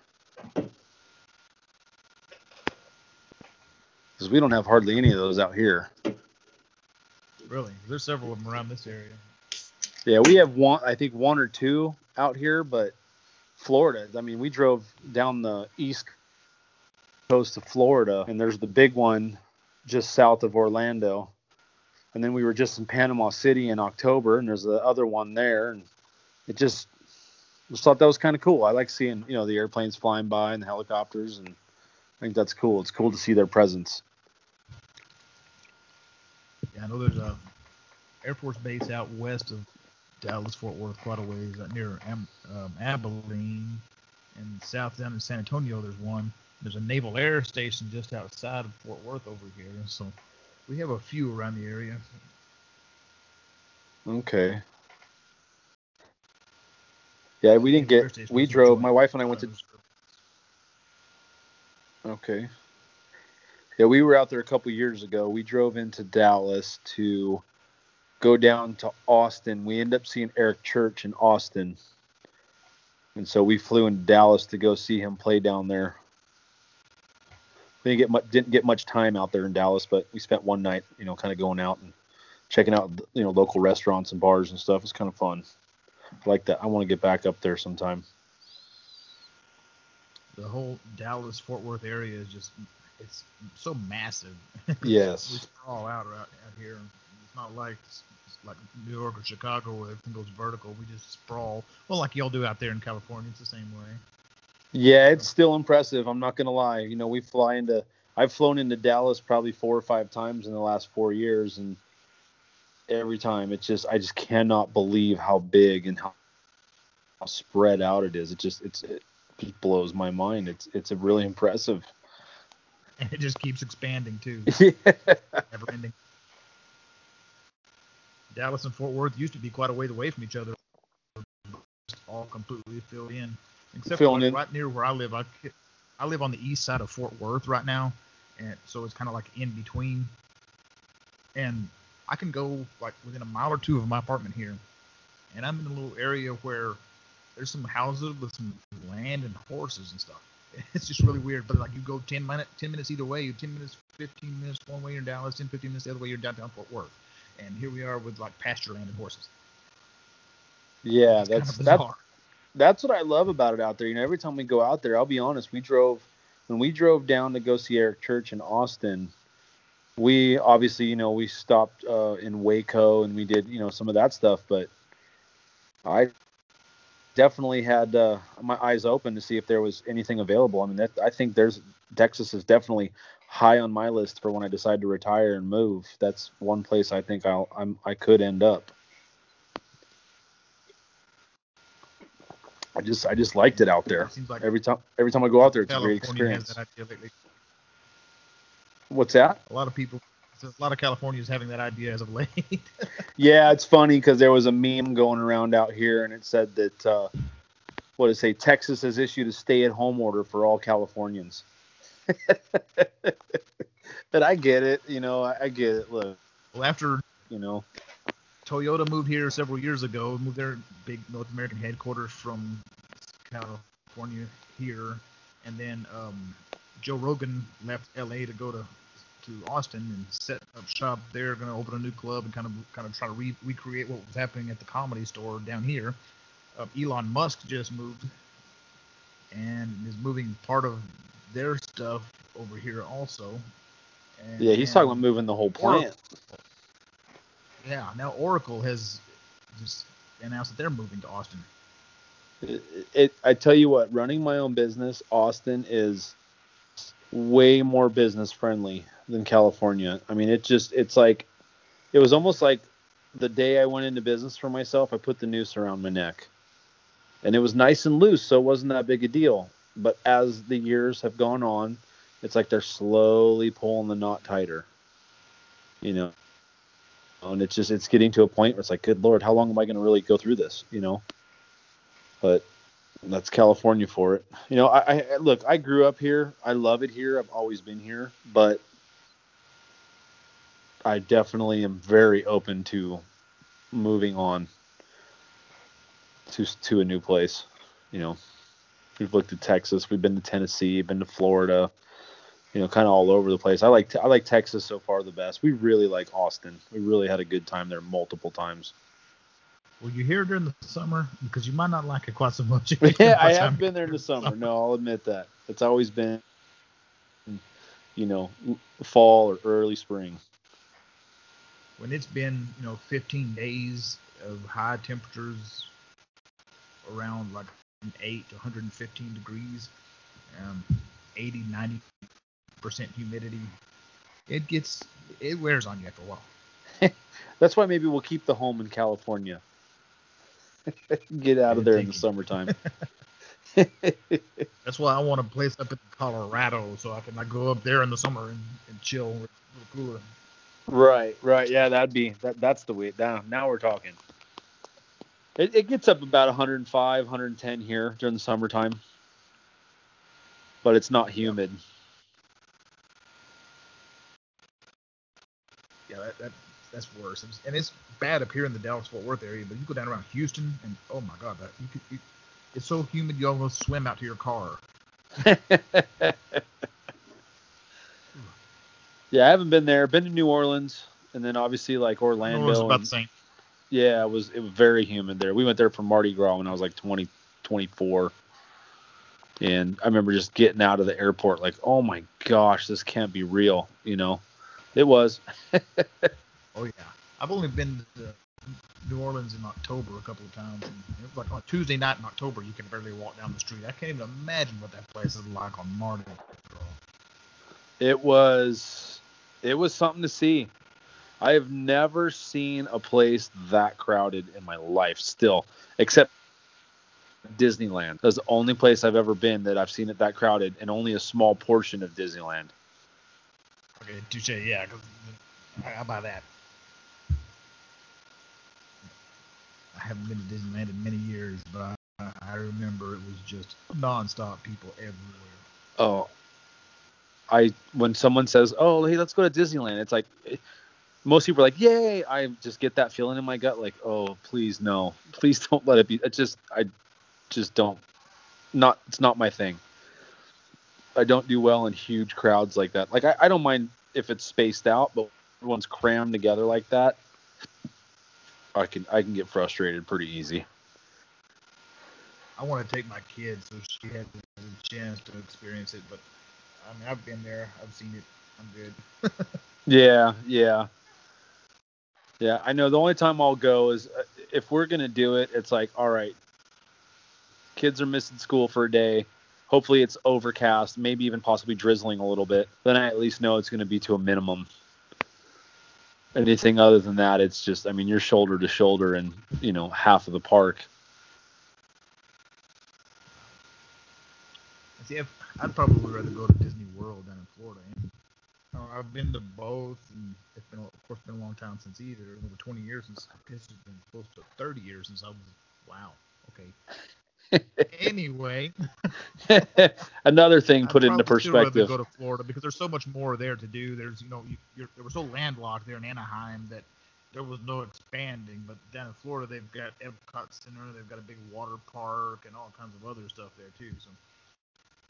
Because we don't have hardly any of those out here. Really? There's several of them around this area. Yeah, we have one, I think one or two out here, but Florida, I mean, we drove down the east coast of Florida, and there's the big one just south of Orlando. And then we were just in Panama City in October, and there's the other one there, and it just just thought that was kind of cool. I like seeing you know the airplanes flying by and the helicopters, and I think that's cool. It's cool to see their presence. Yeah, I know there's a Air Force base out west of Dallas Fort Worth, quite a ways, uh, near Am- um, Abilene, and south down in San Antonio. There's one. There's a naval air station just outside of Fort Worth over here. So we have a few around the area. Okay. Yeah, we didn't get. We drove. My wife and I went to. Okay. Yeah, we were out there a couple years ago. We drove into Dallas to go down to Austin. We end up seeing Eric Church in Austin, and so we flew into Dallas to go see him play down there. We didn't get much, didn't get much time out there in Dallas, but we spent one night, you know, kind of going out and checking out, you know, local restaurants and bars and stuff. It's kind of fun like that. I want to get back up there sometime. The whole Dallas Fort Worth area is just it's so massive. (laughs) Yes. we sprawl out, out out here. It's not like it's, it's like New York or Chicago where everything goes vertical. We just sprawl. Well, like y'all do out there in California, it's the same way. Yeah, it's still impressive. I'm not gonna lie. You know, we fly into. I've flown into Dallas probably four or five times in the last four years, and every time. It's just I just cannot believe how big and how, spread out it is. It just it's it blows my mind. It's it's a really impressive. And (laughs) it just keeps expanding too. (laughs) yeah. Never ending. Dallas and Fort Worth used to be quite a ways away from each other. Just all completely filled in. Except for like right near where I live. I, I live on the east side of Fort Worth right now. And so it's kind of like in between. And I can go like within a mile or two of my apartment here. And I'm in a little area where there's some houses with some land and horses and stuff. (laughs) It's just really weird. But like you go 10 minutes, 10 minutes either way. You 10 minutes, 15 minutes one way you're in Dallas, 10, 15 minutes the other way you're downtown Fort Worth. And here we are with like pasture land and horses. Yeah, It's kind that's of that's that's what I love about it out there. You know, every time we go out there, I'll be honest, we drove when we drove down to go see Eric Church in Austin. We obviously, you know, we stopped uh, in Waco and we did, you know, some of that stuff, but I definitely had uh, my eyes open to see if there was anything available. I mean, that I think there's Texas is definitely high on my list for when I decide to retire and move. That's one place I think I'll I'm I could end up. I just I just liked it out there. Like Every time every time I go out there, it's a great experience. That idea lately. What's that? A lot of people, a lot of Californians having that idea as of late. (laughs) Yeah, it's funny because there was a meme going around out here, and it said that uh, what did it say? Texas has issued a stay-at-home order for all Californians. (laughs) but I get it, you know, I, I get it. Look, well, after you know, Toyota moved here several years ago, moved their big North American headquarters from California here, and then um, Joe Rogan left LA to go to to Austin and set up shop there. Going to open a new club and kind of kind of try to re- recreate what was happening at the comedy store down here. Uh, Elon Musk just moved and is moving part of their stuff over here also. And, yeah, he's talking about moving the whole plant. yeah, now Oracle has just announced that they're moving to Austin. It, it, I tell you what, running my own business, Austin is way more business friendly than California. I mean, it just it's like it was almost like the day I went into business for myself, I put the noose around my neck. And it was nice and loose, so it wasn't that big a deal. But as the years have gone on, it's like they're slowly pulling the knot tighter. You know. And it's just it's getting to a point where it's like, good lord, how long am I going to really go through this? You know. But that's California for it. You know, I, I look, I grew up here. I love it here. I've always been here, but I definitely am very open to moving on to to a new place. You know, we've looked at Texas, we've been to Tennessee, been to Florida. You know, kind of all over the place. I like I like Texas so far the best. We really like Austin. We really had a good time there multiple times. Were you here during the summer? Because you might not like it quite so much. (laughs) (laughs) yeah, I have been there in the summer. No, I'll admit that. It's always been, you know, fall or early spring. When it's been, you know, 15 days of high temperatures around like 8 to 115 degrees, um, 80, 90 percent humidity, it gets it wears on you after a while. (laughs) That's why maybe we'll keep the home in California. (laughs) Get out of there in the summertime. (laughs) That's why I want a place up in Colorado so I can like go up there in the summer and, and chill, a little cooler. right, right. Yeah, that'd be that. That's the way. Now, now we're talking. It, it gets up about 105, 110 here during the summertime, but it's not humid. Yeah, that, that that's worse. It's, and it's bad up here in the Dallas Fort Worth area, but you go down around Houston, and oh my God, that you could, you, it's so humid you almost swim out to your car. (laughs) yeah, I haven't been there. Been to New Orleans, and then obviously like It was Orlando. about the same. yeah, it was it was very humid there. We went there for Mardi Gras when I was like 20, 24. And I remember just getting out of the airport like, oh my gosh, this can't be real. You know, it was. (laughs) Oh yeah, I've only been to New Orleans in October a couple of times, and it was like on Tuesday night in October you can barely walk down the street. I can't even imagine what that place is like on Mardi Gras. It was it was something to see. I have never seen a place that crowded in my life still, except Disneyland. That's the only place I've ever been that I've seen it that crowded, and only a small portion of Disneyland. Okay, touche. Yeah, I, I buy that. I haven't been to Disneyland in many years, but I, I remember it was just nonstop people everywhere. Oh, I when someone says, "Oh, hey, let's go to Disneyland," it's like eh, most people are like, "Yay!" I just get that feeling in my gut, like, "Oh, please no, please (laughs) don't let it be." It just I just don't not it's not my thing. I don't do well in huge crowds like that. Like I, I don't mind if it's spaced out, but everyone's crammed together like that. I can I can get frustrated pretty easy. I want to take my kid so she has a chance to experience it, but I mean, I've been there, I've seen it, I'm good. (laughs) Yeah, yeah. Yeah, I know the only time I'll go is uh, if we're going to do it, it's like, all right, kids are missing school for a day. Hopefully it's overcast, maybe even possibly drizzling a little bit. Then I at least know it's going to be to a minimum. Anything other than that, it's just, I mean, you're shoulder to shoulder and, you know, half of the park. See, I'd, I'd probably rather go to Disney World than in Florida. I've been to both, and it's been, of course, been a long time since either. Over 20 years since. It's been close to 30 years since I was. Wow. Okay. Anyway, (laughs) Another thing put into probably still rather perspective. Go to Florida because there's so much more there to do. There's, you know, you, you're, they were so landlocked there in Anaheim that there was no expanding. But down in Florida, they've got Epcot Center, they've got a big water park, and all kinds of other stuff there too. So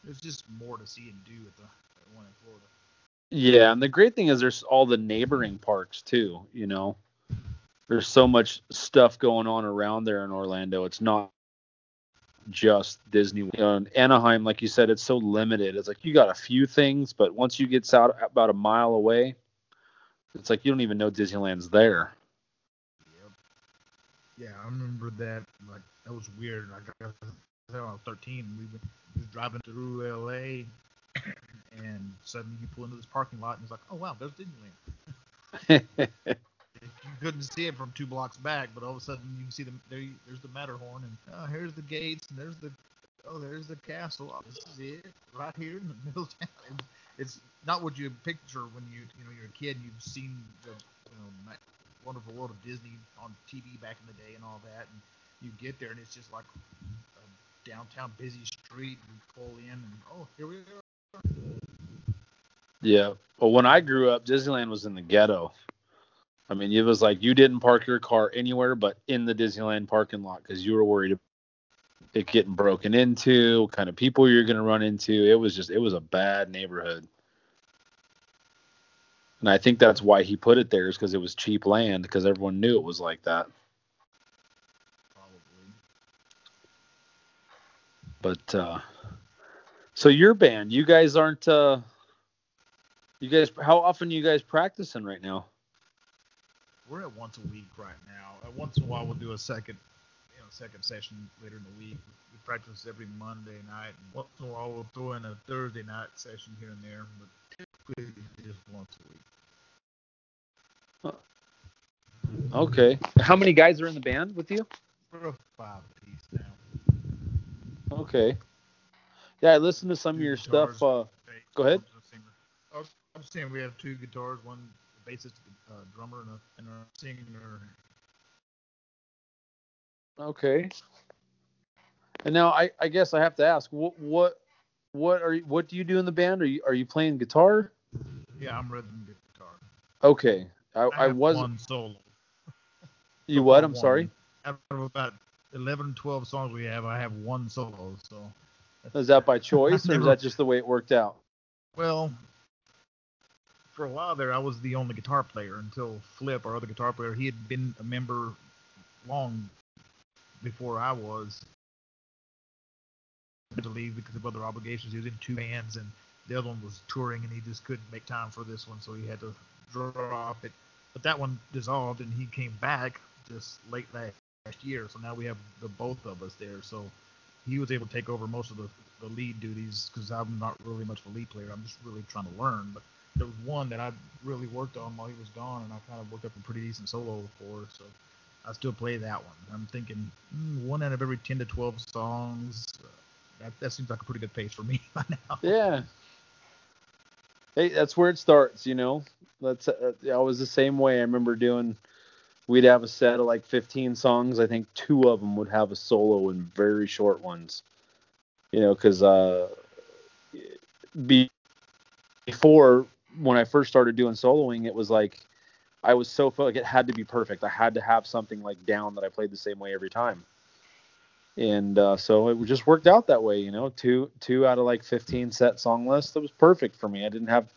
there's just more to see and do at the at one in Florida. Yeah, and the great thing is there's all the neighboring parks too, you know. There's so much stuff going on around there in Orlando. It's not just Disney. You know, Anaheim, like you said, it's so limited. It's like you got a few things, but once you get out about a mile away, it's like you don't even know Disneyland's there. Yep. Yeah, I remember that. Like that was weird. Like I was I was 13. We were, we were driving through LA, (coughs) and suddenly you pull into this parking lot, and it's like, oh wow, there's Disneyland. (laughs) You couldn't see it from two blocks back, but all of a sudden you can see the there. There's the Matterhorn, and oh, here's the gates, and there's the oh, there's the castle. Oh, this is it, right here in the (laughs) middle of town. It's not what you picture when you you know you're a kid. and You've seen the you know Wonderful World of Disney on TV back in the day and all that, and you get there and it's just like a downtown busy street. You pull in, and oh, here we are. yeah. Well, when I grew up, Disneyland was in the ghetto. I mean, it was like you didn't park your car anywhere but in the Disneyland parking lot because you were worried about it getting broken into, what kind of people you're going to run into. It was just, it was a bad neighborhood. And I think that's why he put it there is because it was cheap land because everyone knew it was like that. Probably. But uh so your band, you guys aren't uh you guys how often you guys practicing right now? We're at once a week right now. Uh, once in a while, we'll do a second, you know, second session later in the week. We practice every Monday night. And once in a while, we'll throw in a Thursday night session here and there, but typically just once a week. Okay. How many guys are in the band with you? We're a five piece now. Okay. Yeah, I listened to some of your guitars, stuff. Uh, go ahead. one's a singer. I was- I'm saying we have two guitars, one bassist, uh, drummer, and a, and a singer. okay. And now I, I guess I have to ask, what what what are you, what do you do in the band? Are you are you playing guitar? Yeah, I'm rhythm guitar. Okay. I, I, have was one solo. (laughs) you what? I'm One. sorry. Out of about 11, 12 songs we have, I have one solo. So, Is that by (laughs) choice or is that just the way it worked out? well, for a while there, I was the only guitar player until Flip, our other guitar player, he had been a member long before I was. To leave because of other obligations. He was in two bands, and the other one was touring, and he just couldn't make time for this one, so he had to drop it. But that one dissolved, and he came back just late last year. So now we have the both of us there. So he was able to take over most of the, the lead duties because I'm not really much of a lead player. I'm just really trying to learn. But there was one that I really worked on while he was gone, and I kind of worked up a pretty decent solo for. So I still play that one. I'm thinking mm, one out of every 10 to 12 songs. Uh, that, that seems like a pretty good pace for me (laughs) by now. Yeah. Hey, that's where it starts, you know. That's uh, I was the same way. I remember doing. We'd have a set of like 15 songs. I think two of them would have a solo and very short ones. You know, because uh, be, before when I first started doing soloing, it was like I was so like it had to be perfect. I had to have something like down that I played the same way every time. And uh, so it just worked out that way, you know. Two two out of like 15 set song lists That was perfect for me. I didn't have,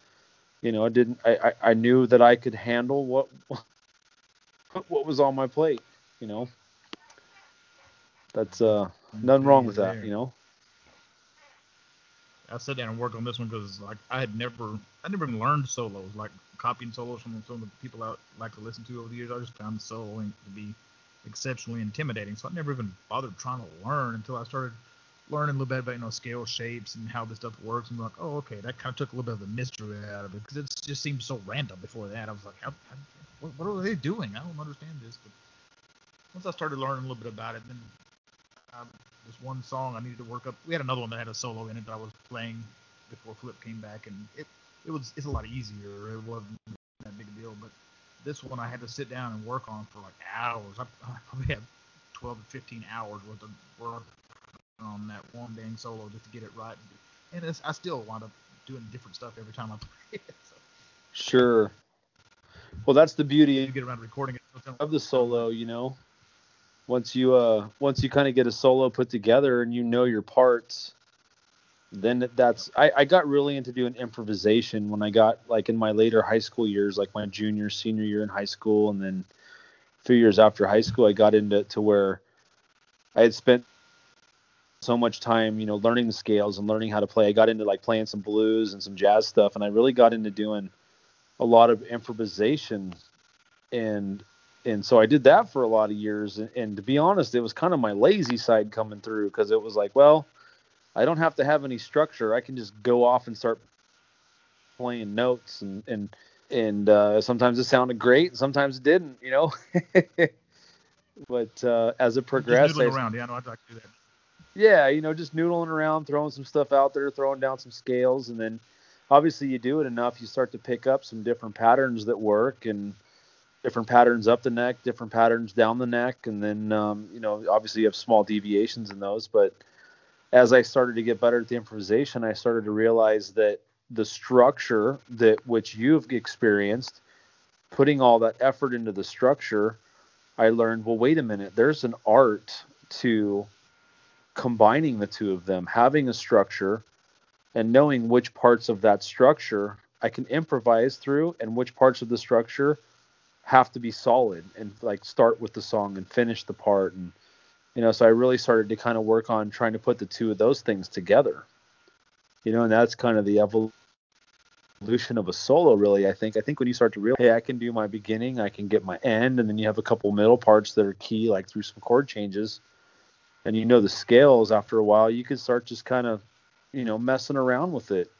you know, I didn't. I, I, I knew that I could handle what (laughs) what was on my plate, you know. That's uh nothing wrong with that, you know. I sat down and worked on this one because like I had never I never even learned solos like copying solos from some of the people I like to listen to over the years. I just found soloing to be exceptionally intimidating, so I never even bothered trying to learn until I started learning a little bit about you know scale shapes and how this stuff works. And like, oh okay, that kind of took a little bit of the mystery out of it because it just seemed so random before that. I was like, how, how, what, what are they doing? I don't understand this. But once I started learning a little bit about it, then um, this one song I needed to work up. We had another one that had a solo in it that I was playing before Flip came back, and it it was it's a lot easier. It wasn't that big a deal, but this one I had to sit down and work on for like hours. I, I probably had 12 to 15 hours worth of work on that one dang solo just to get it right. And I still wind up doing different stuff every time I (laughs) play it. So. Sure. Well, that's the beauty you get around recording it of the solo, you know once you uh once you kind of get a solo put together and you know your parts then that's I, I got really into doing improvisation when i got like in my later high school years like my junior senior year in high school and then a few years after high school i got into to where i had spent so much time you know learning the scales and learning how to play. I got into like playing some blues and some jazz stuff and i really got into doing a lot of improvisation and and so I did that for a lot of years. And, and to be honest, it was kind of my lazy side coming through because it was like, well, I don't have to have any structure. I can just go off and start playing notes and and and uh, sometimes it sounded great, and sometimes it didn't, you know. (laughs) but uh, as it progressed, just around, yeah, no, I'd like to do that. Yeah, you know, just noodling around, throwing some stuff out there, throwing down some scales, and then obviously you do it enough, you start to pick up some different patterns that work and different patterns up the neck, different patterns down the neck, and then um, you know obviously you have small deviations in those. But as I started to get better at the improvisation, I started to realize that the structure that which you've experienced, putting all that effort into the structure, I learned. Well, wait a minute. There's an art to combining the two of them, having a structure, and knowing which parts of that structure I can improvise through, and which parts of the structure have to be solid and like start with the song and finish the part. And you know so i really started to kind of work on trying to put the two of those things together. You know and that's kind of the evolution of a solo really i think. I think when you start to realize hey i can do my beginning i can get my end and then you have a couple middle parts that are key like through some chord changes and you know the scales after a while you can start just kind of you know messing around with it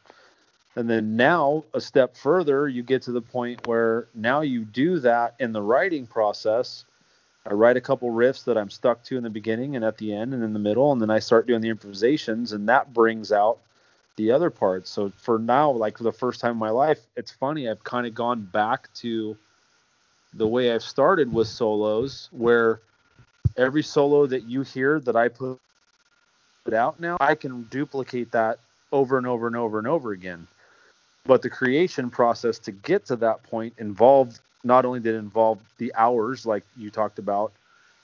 and then now, a step further, you get to the point where now you do that in the writing process. I write a couple riffs that I'm stuck to in the beginning and at the end and in the middle, and then I start doing the improvisations, and that brings out the other parts. So for now, like for the first time in my life, it's funny. I've kind of gone back to the way I've started with solos, where every solo that you hear that I put out now, I can duplicate that over and over and over and over again. But the creation process to get to that point involved not only did it involve the hours like you talked about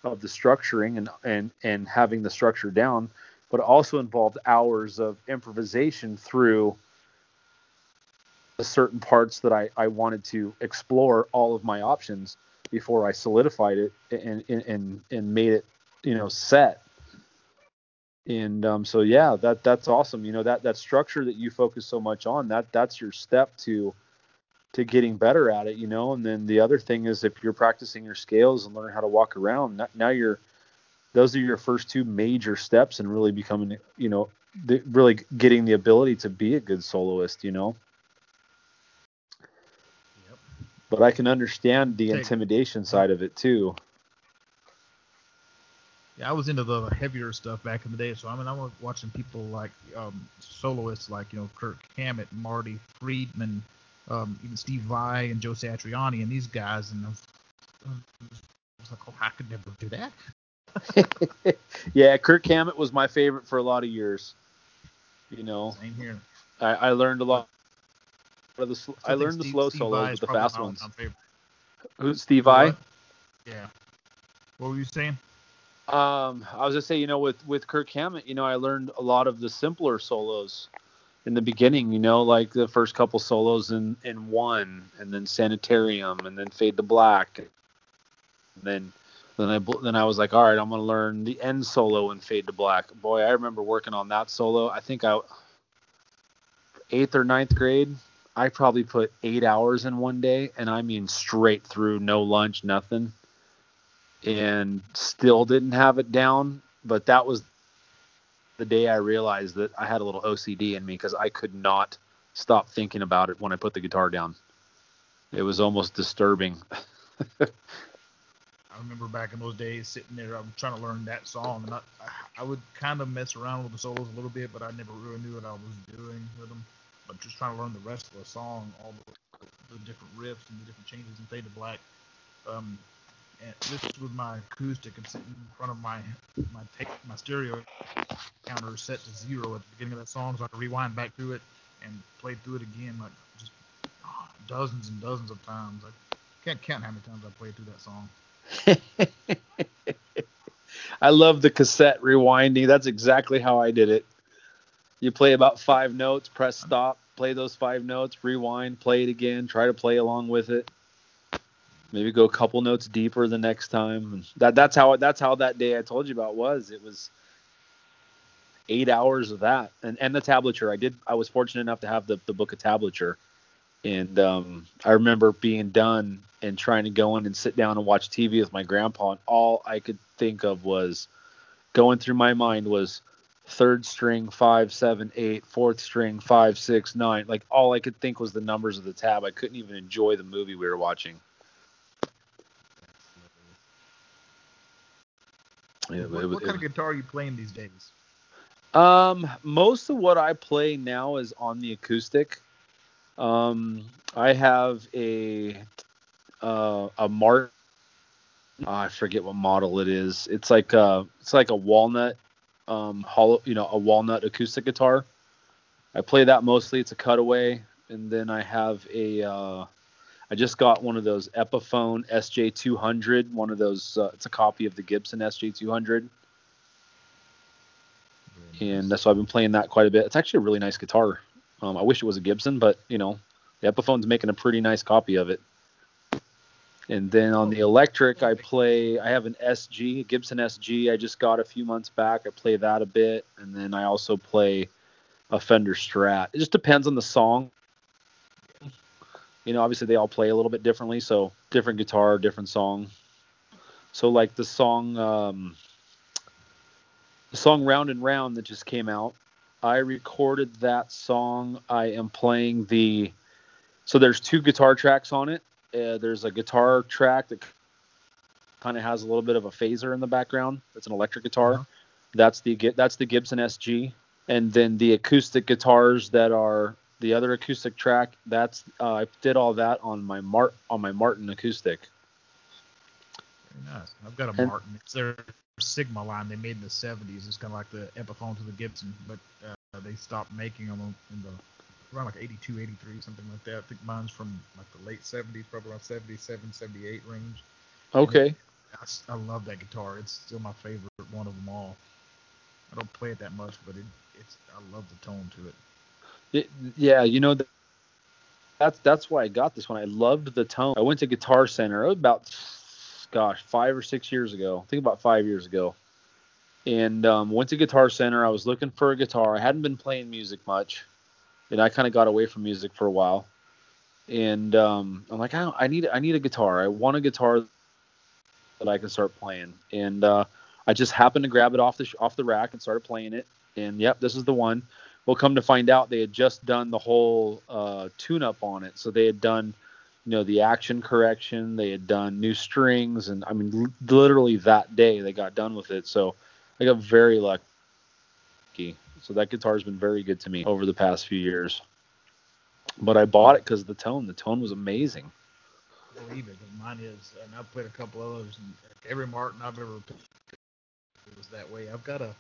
of the structuring and and and having the structure down, but also involved hours of improvisation through the certain parts that I, I wanted to explore all of my options before I solidified it and and and made it you know set and um, so yeah that that's awesome. You know that that structure that you focus so much on that that's your step to to getting better at it you know? And then the other thing is if you're practicing your scales and learn how to walk around now you're those are your first two major steps in really becoming you know the, really getting the ability to be a good soloist you know? Yep. but i can understand the intimidation side of it too Yeah, I was into the heavier stuff back in the day. So I mean, I was watching people like um, soloists like you know Kirk Hammett, Marty Friedman, um, even Steve Vai and Joe Satriani, and these guys, and I was, I was like, oh, I could never do that. (laughs) yeah, Kirk Hammett was my favorite for a lot of years. You know, Same here. I, I learned a lot. Of the, sl- I, think learned the slow Steve solos with the fast ones. Who's Steve Vai? Yeah. What were you saying? Um, I was gonna say, you know, with with Kirk Hammett, you know, I learned a lot of the simpler solos in the beginning. You know, like the first couple solos in in one, and then Sanitarium, and then Fade to Black, and then then I then I was like, all right, I'm gonna learn the end solo in Fade to Black. Boy, I remember working on that solo. I think I eighth or ninth grade. I probably put eight hours in one day, and I mean straight through, no lunch, nothing and still didn't have it down. But that was the day I realized that I had a little OCD in me because I could not stop thinking about it when I put the guitar down. It was almost disturbing. (laughs) I remember back in those days sitting there, I'm trying to learn that song, and I, I would kind of mess around with the solos a little bit, but I never really knew what I was doing with them. But just trying to learn the rest of the song, all the, the different riffs and the different changes in Fade to Black. Um, and this was my acoustic. I'm sitting in front of my my tape, my stereo counter set to zero at the beginning of that song, so I could rewind back through it and play through it again, like just ah, dozens and dozens of times. I can't count how many times I played through that song. (laughs) I love the cassette rewinding. That's exactly how I did it. You play about five notes, press stop, play those five notes, rewind, play it again, try to play along with it. Maybe go a couple notes deeper the next time. That that's how that's how that day I told you about was. It was eight hours of that, and and the tablature. I did. I was fortunate enough to have the the book of tablature, and um, I remember being done and trying to go in and sit down and watch TV with my grandpa, and all I could think of was going through my mind was third string five seven eight fourth string five six nine like all i could think was the numbers of the tab i couldn't even enjoy the movie we were watching What, it what kind of guitar are you playing these days? Um, most of what I play now is on the acoustic. Um, I have a uh, a Mart. oh, I forget what model it is. It's like a it's like a walnut, um, hollow. You know, a walnut acoustic guitar. I play that mostly. It's a cutaway, and then I have a. Uh, I just got one of those Epiphone SJ200. One of those. Uh, it's a copy of the Gibson SJ200 and uh, so I've been playing that quite a bit. It's actually a really nice guitar. Um, I wish it was a Gibson, but you know, the Epiphone's making a pretty nice copy of it. And then on the electric, I play. I have an SG, a Gibson SG. I just got a few months back. I play that a bit, and then I also play a Fender Strat. It just depends on the song. You know, obviously they all play a little bit differently, so different guitar, different song. So like the song. Um, the song Round and Round that just came out. I recorded that song. I am playing the so there's two guitar tracks on it. Uh, there's a guitar track that kind of has a little bit of a phaser in the background. That's an electric guitar. Uh-huh. That's the that's the Gibson SG. And then the acoustic guitars that are the other acoustic track. That's uh, I did all that on my Mart on my Martin acoustic. Very nice. I've got a And- Martin. It's their Sigma line they made in the 70s. It's kind of like the Epiphone to the Gibson, but uh, they stopped making them in the around like 82, 83, something like that. I think mine's from like the late 70s, probably around 77, 78 range. Okay. I love that guitar. It's still my favorite one of them all. I don't play it that much, but it, it's I love the tone to it. It, yeah, you know, that's that's why I got this one. I loved the tone. I went to Guitar Center about, gosh, five or six years ago. I think about five years ago, and um, went to Guitar Center. I was looking for a guitar. I hadn't been playing music much, and I kind of got away from music for a while. And um, I'm like, I, I need I need a guitar. I want a guitar that I can start playing. And uh, I just happened to grab it off the off the rack and started playing it. And yep, this is the one. Well, come to find out, they had just done the whole uh, tune-up on it. So they had done you know the action correction. They had done new strings, and I mean, l- literally that day they got done with it. So I got very lucky. So that guitar's been very good to me over the past few years. But I bought it because of the tone. The tone was amazing. Believe it, mine is, and I've played a couple others, and every Martin I've ever played was that way. I've got a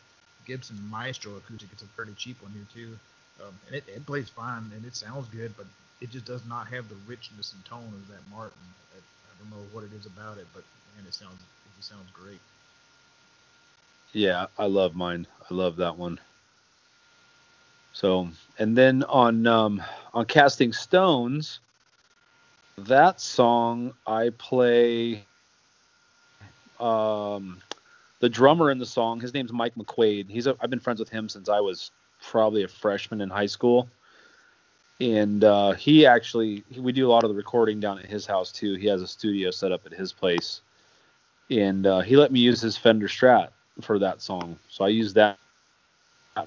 Gibson Maestro acoustic. It's a pretty cheap one here too, um, and it, it plays fine and it sounds good, but it just does not have the richness and tone of that Martin. I, I don't know what it is about it, but man, it sounds it sounds great. Yeah, I love mine. I love that one. So, and then on um, on Casting Stones, that song I play. Um, the drummer in the song, his name's Mike McQuaid. He's a, I've been friends with him since I was probably a freshman in high school, and uh, he actually we do a lot of the recording down at his house too. He has a studio set up at his place, and uh, he let me use his Fender Strat for that song. So I used that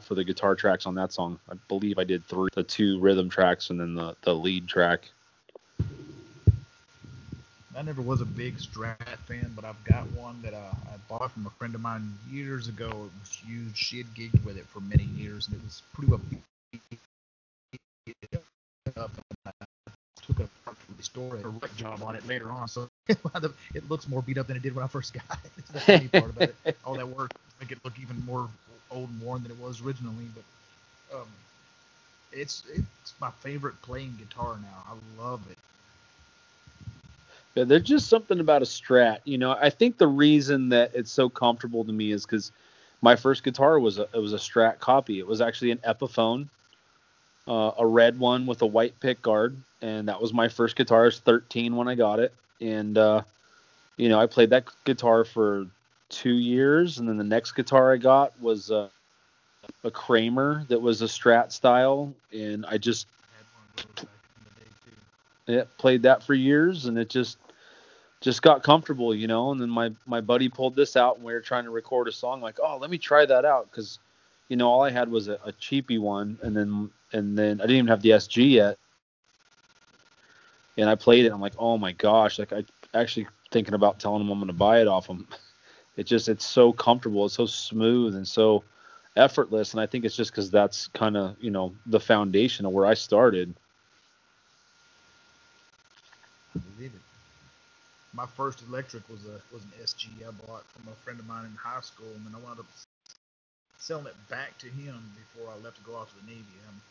for the guitar tracks on that song. I believe I did three, the two rhythm tracks and then the, the lead track. I never was a big Strat fan, but I've got one that uh, I bought from a friend of mine years ago. It was used. She had gigged with it for many years, and it was pretty well up. I took it apart to restore it, a wreck job on it later on, so (laughs) it looks more beat up than it did when I first (laughs) got it. It's the funny part about it. All that work make it look even more old and worn than it was originally, but um, it's it's my favorite playing guitar now. I love it. Yeah, there's just something about a Strat. You know, I think the reason that it's so comfortable to me is because my first guitar was a it was a Strat copy. It was actually an Epiphone, uh, a red one with a white pick guard, and that was my first guitar. I was 13 when I got it, and uh, you know I played that guitar for two years, and then the next guitar I got was uh, a Kramer that was a Strat style, and I just I had one of those back in the day yeah, played that for years, and it just just got comfortable, you know. And then my my buddy pulled this out, and we were trying to record a song. Like, oh, let me try that out, because you know all I had was a, a cheapy one, and then and then I didn't even have the SG yet. And I played it. I'm like, oh my gosh! Like I actually thinking about telling him I'm going to buy it off him. (laughs) It just it's so comfortable, it's so smooth and so effortless, and I think it's just because that's kind of you know the foundation of where I started. I believe it. My first electric was a was an SG I bought from a friend of mine in high school, and then I wound up selling it back to him before I left to go off to the Navy. I'm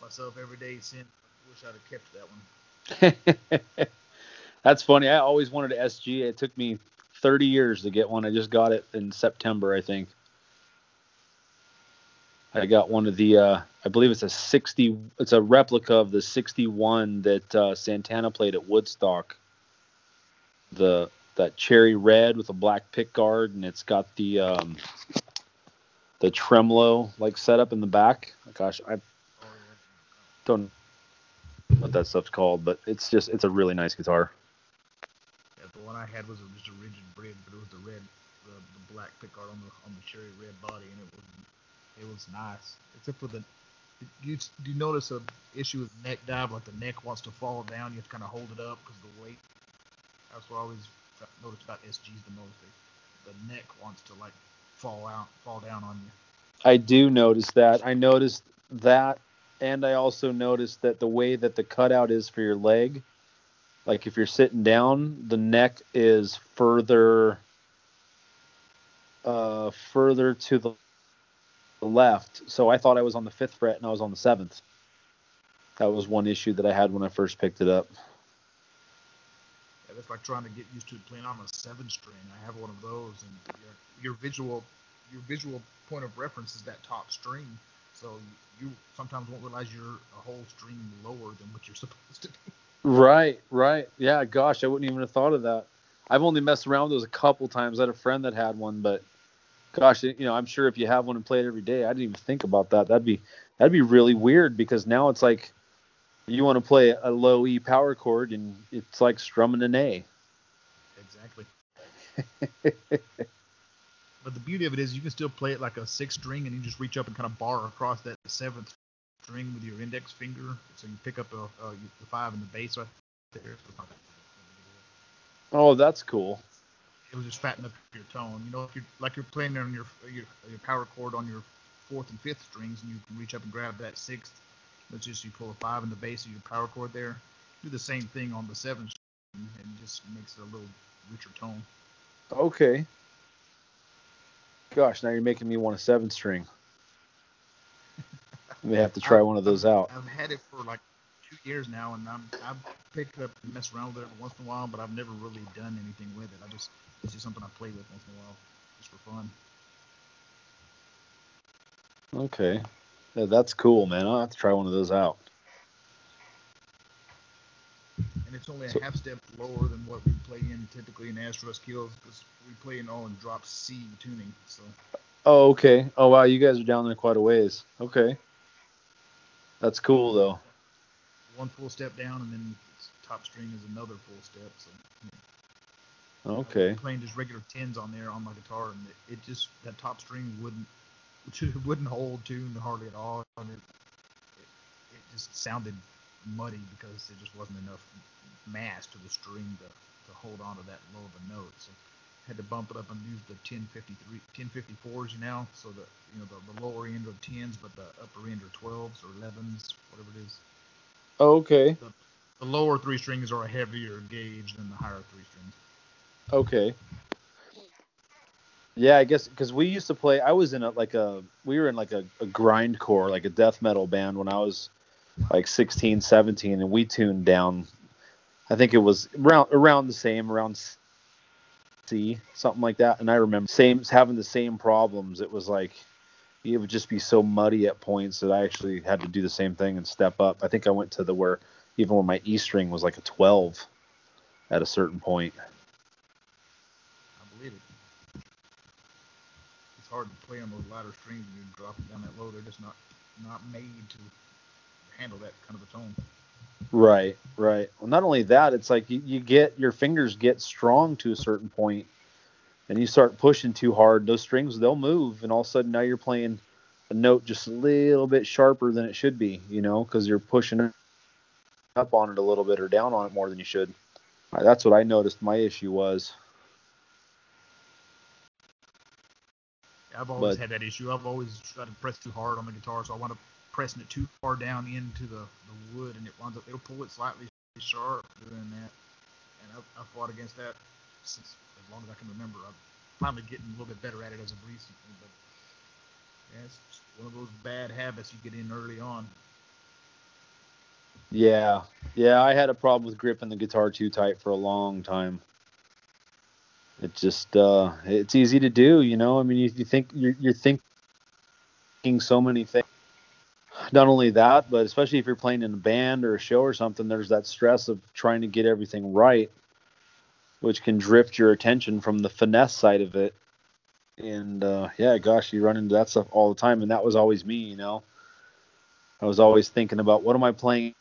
myself every day since. I wish I'd have kept that one. (laughs) That's funny. I always wanted an SG. It took me 30 years to get one. I just got it in September, I think. I got one of the, uh, I believe it's a 60, it's a replica of the 61 that uh, Santana played at Woodstock. The that cherry red with a black pick guard, and it's got the um, the tremolo like setup in the back. Gosh, I don't know what that stuff's called, but it's just it's a really nice guitar. Yeah, the one I had was just a rigid bridge, but it was the red, the, the black pickguard on the on the cherry red body, and it was it was nice. Except for the, you do you notice a issue with neck dive? Like the neck wants to fall down, you have to kind of hold it up because the weight. That's what I always notice about SGs the most. They, the neck wants to like fall out, fall down on you. I do notice that. I noticed that, and I also noticed that the way that the cutout is for your leg, like if you're sitting down, the neck is further, uh, further to the left. So I thought I was on the fifth fret, and I was on the seventh. That was one issue that I had when I first picked it up. That's like trying to get used to playing on a seven string. I have one of those, and your, your visual your visual point of reference is that top string. So you sometimes won't realize you're a whole string lower than what you're supposed to be. Right, right. Yeah, gosh, I wouldn't even have thought of that. I've only messed around with those a couple times. I had a friend that had one, but gosh, you know, I'm sure if you have one and play it every day, I didn't even think about that. That'd be that'd be really weird because now it's like you want to play a low E power chord and it's like strumming an A. Exactly. (laughs) but the beauty of it is you can still play it like a six string, and you just reach up and kind of bar across that seventh string with your index finger, so you pick up a, a, the five and the bass. So there. Oh, that's cool. It was just fatten up your tone. You know, if you're like you're playing on your your, your power chord on your fourth and fifth strings, and you can reach up and grab that sixth. Let's just you pull a five in the bass of your power chord there. Do the same thing on the seventh, string, and just makes it a little richer tone. Okay. Gosh, now you're making me want a seven string. (laughs) We have to try I've- one of those out. I've had it for like two years now, and I'm I've picked up and messed around with it once in a while, but I've never really done anything with it. I just it's just something I play with once in a while, just for fun. Okay. Yeah, that's cool, man. I'll have to try one of those out. And it's only a So- half step lower than what we play in typically in Astros Kills because we play in all in drop C tuning. So Oh, okay. Oh, wow. You guys are down there quite a ways. Okay. That's cool, though. one full step down, and then top string is another full step. So Okay. I'm playing just regular tens on there on my guitar, and it, it just that top string wouldn't it wouldn't hold tune hardly at all, and it, it it just sounded muddy because there just wasn't enough mass to the string to, to hold on to that low of a note. So had to bump it up and use the 1053 1054s now, so the you know the, the lower end are 10s, but the upper end are 12s or 11s, whatever it is. Oh, okay. The lower three strings are a heavier gauge than the higher three strings. Okay. Yeah, I guess because we used to play. I was in a like a we were in like a, a grindcore, like a death metal band when I was like 16, 17, and we tuned down. I think it was around around the same, around C, something like that. And I remember same having the same problems. It was like it would just be so muddy at points that I actually had to do the same thing and step up. I think I went to the where even when my E string was like a 12 at a certain point. I believe it. It's hard to play on those lighter strings when you drop it down that low. They're just not not made to handle that kind of a tone. Right, right. Well, not only that, it's like you, you get your fingers get strong to a certain point, and you start pushing too hard. Those strings they'll move, and all of a sudden now you're playing a note just a little bit sharper than it should be. You know, because you're pushing up on it a little bit or down on it more than you should. That's what I noticed. My issue was. I've always But- had that issue. I've always tried to press too hard on the guitar, so I wind up pressing it too far down into the, the wood, and it winds up it'll pull it slightly sharp doing that. And I've, I've fought against that since as long as I can remember. I'm finally getting a little bit better at it as of recently, but yeah, it's one of those bad habits you get in early on. Yeah, yeah. I had a problem with gripping the guitar too tight for a long time. It just uh, it's easy to do, you know. I mean, you, you think you're, you're thinking so many things. Not only that, but especially if you're playing in a band or a show or something, there's that stress of trying to get everything right, which can drift your attention from the finesse side of it. And uh, yeah, gosh, you run into that stuff all the time, and that was always me, you know. I was always thinking about what am I playing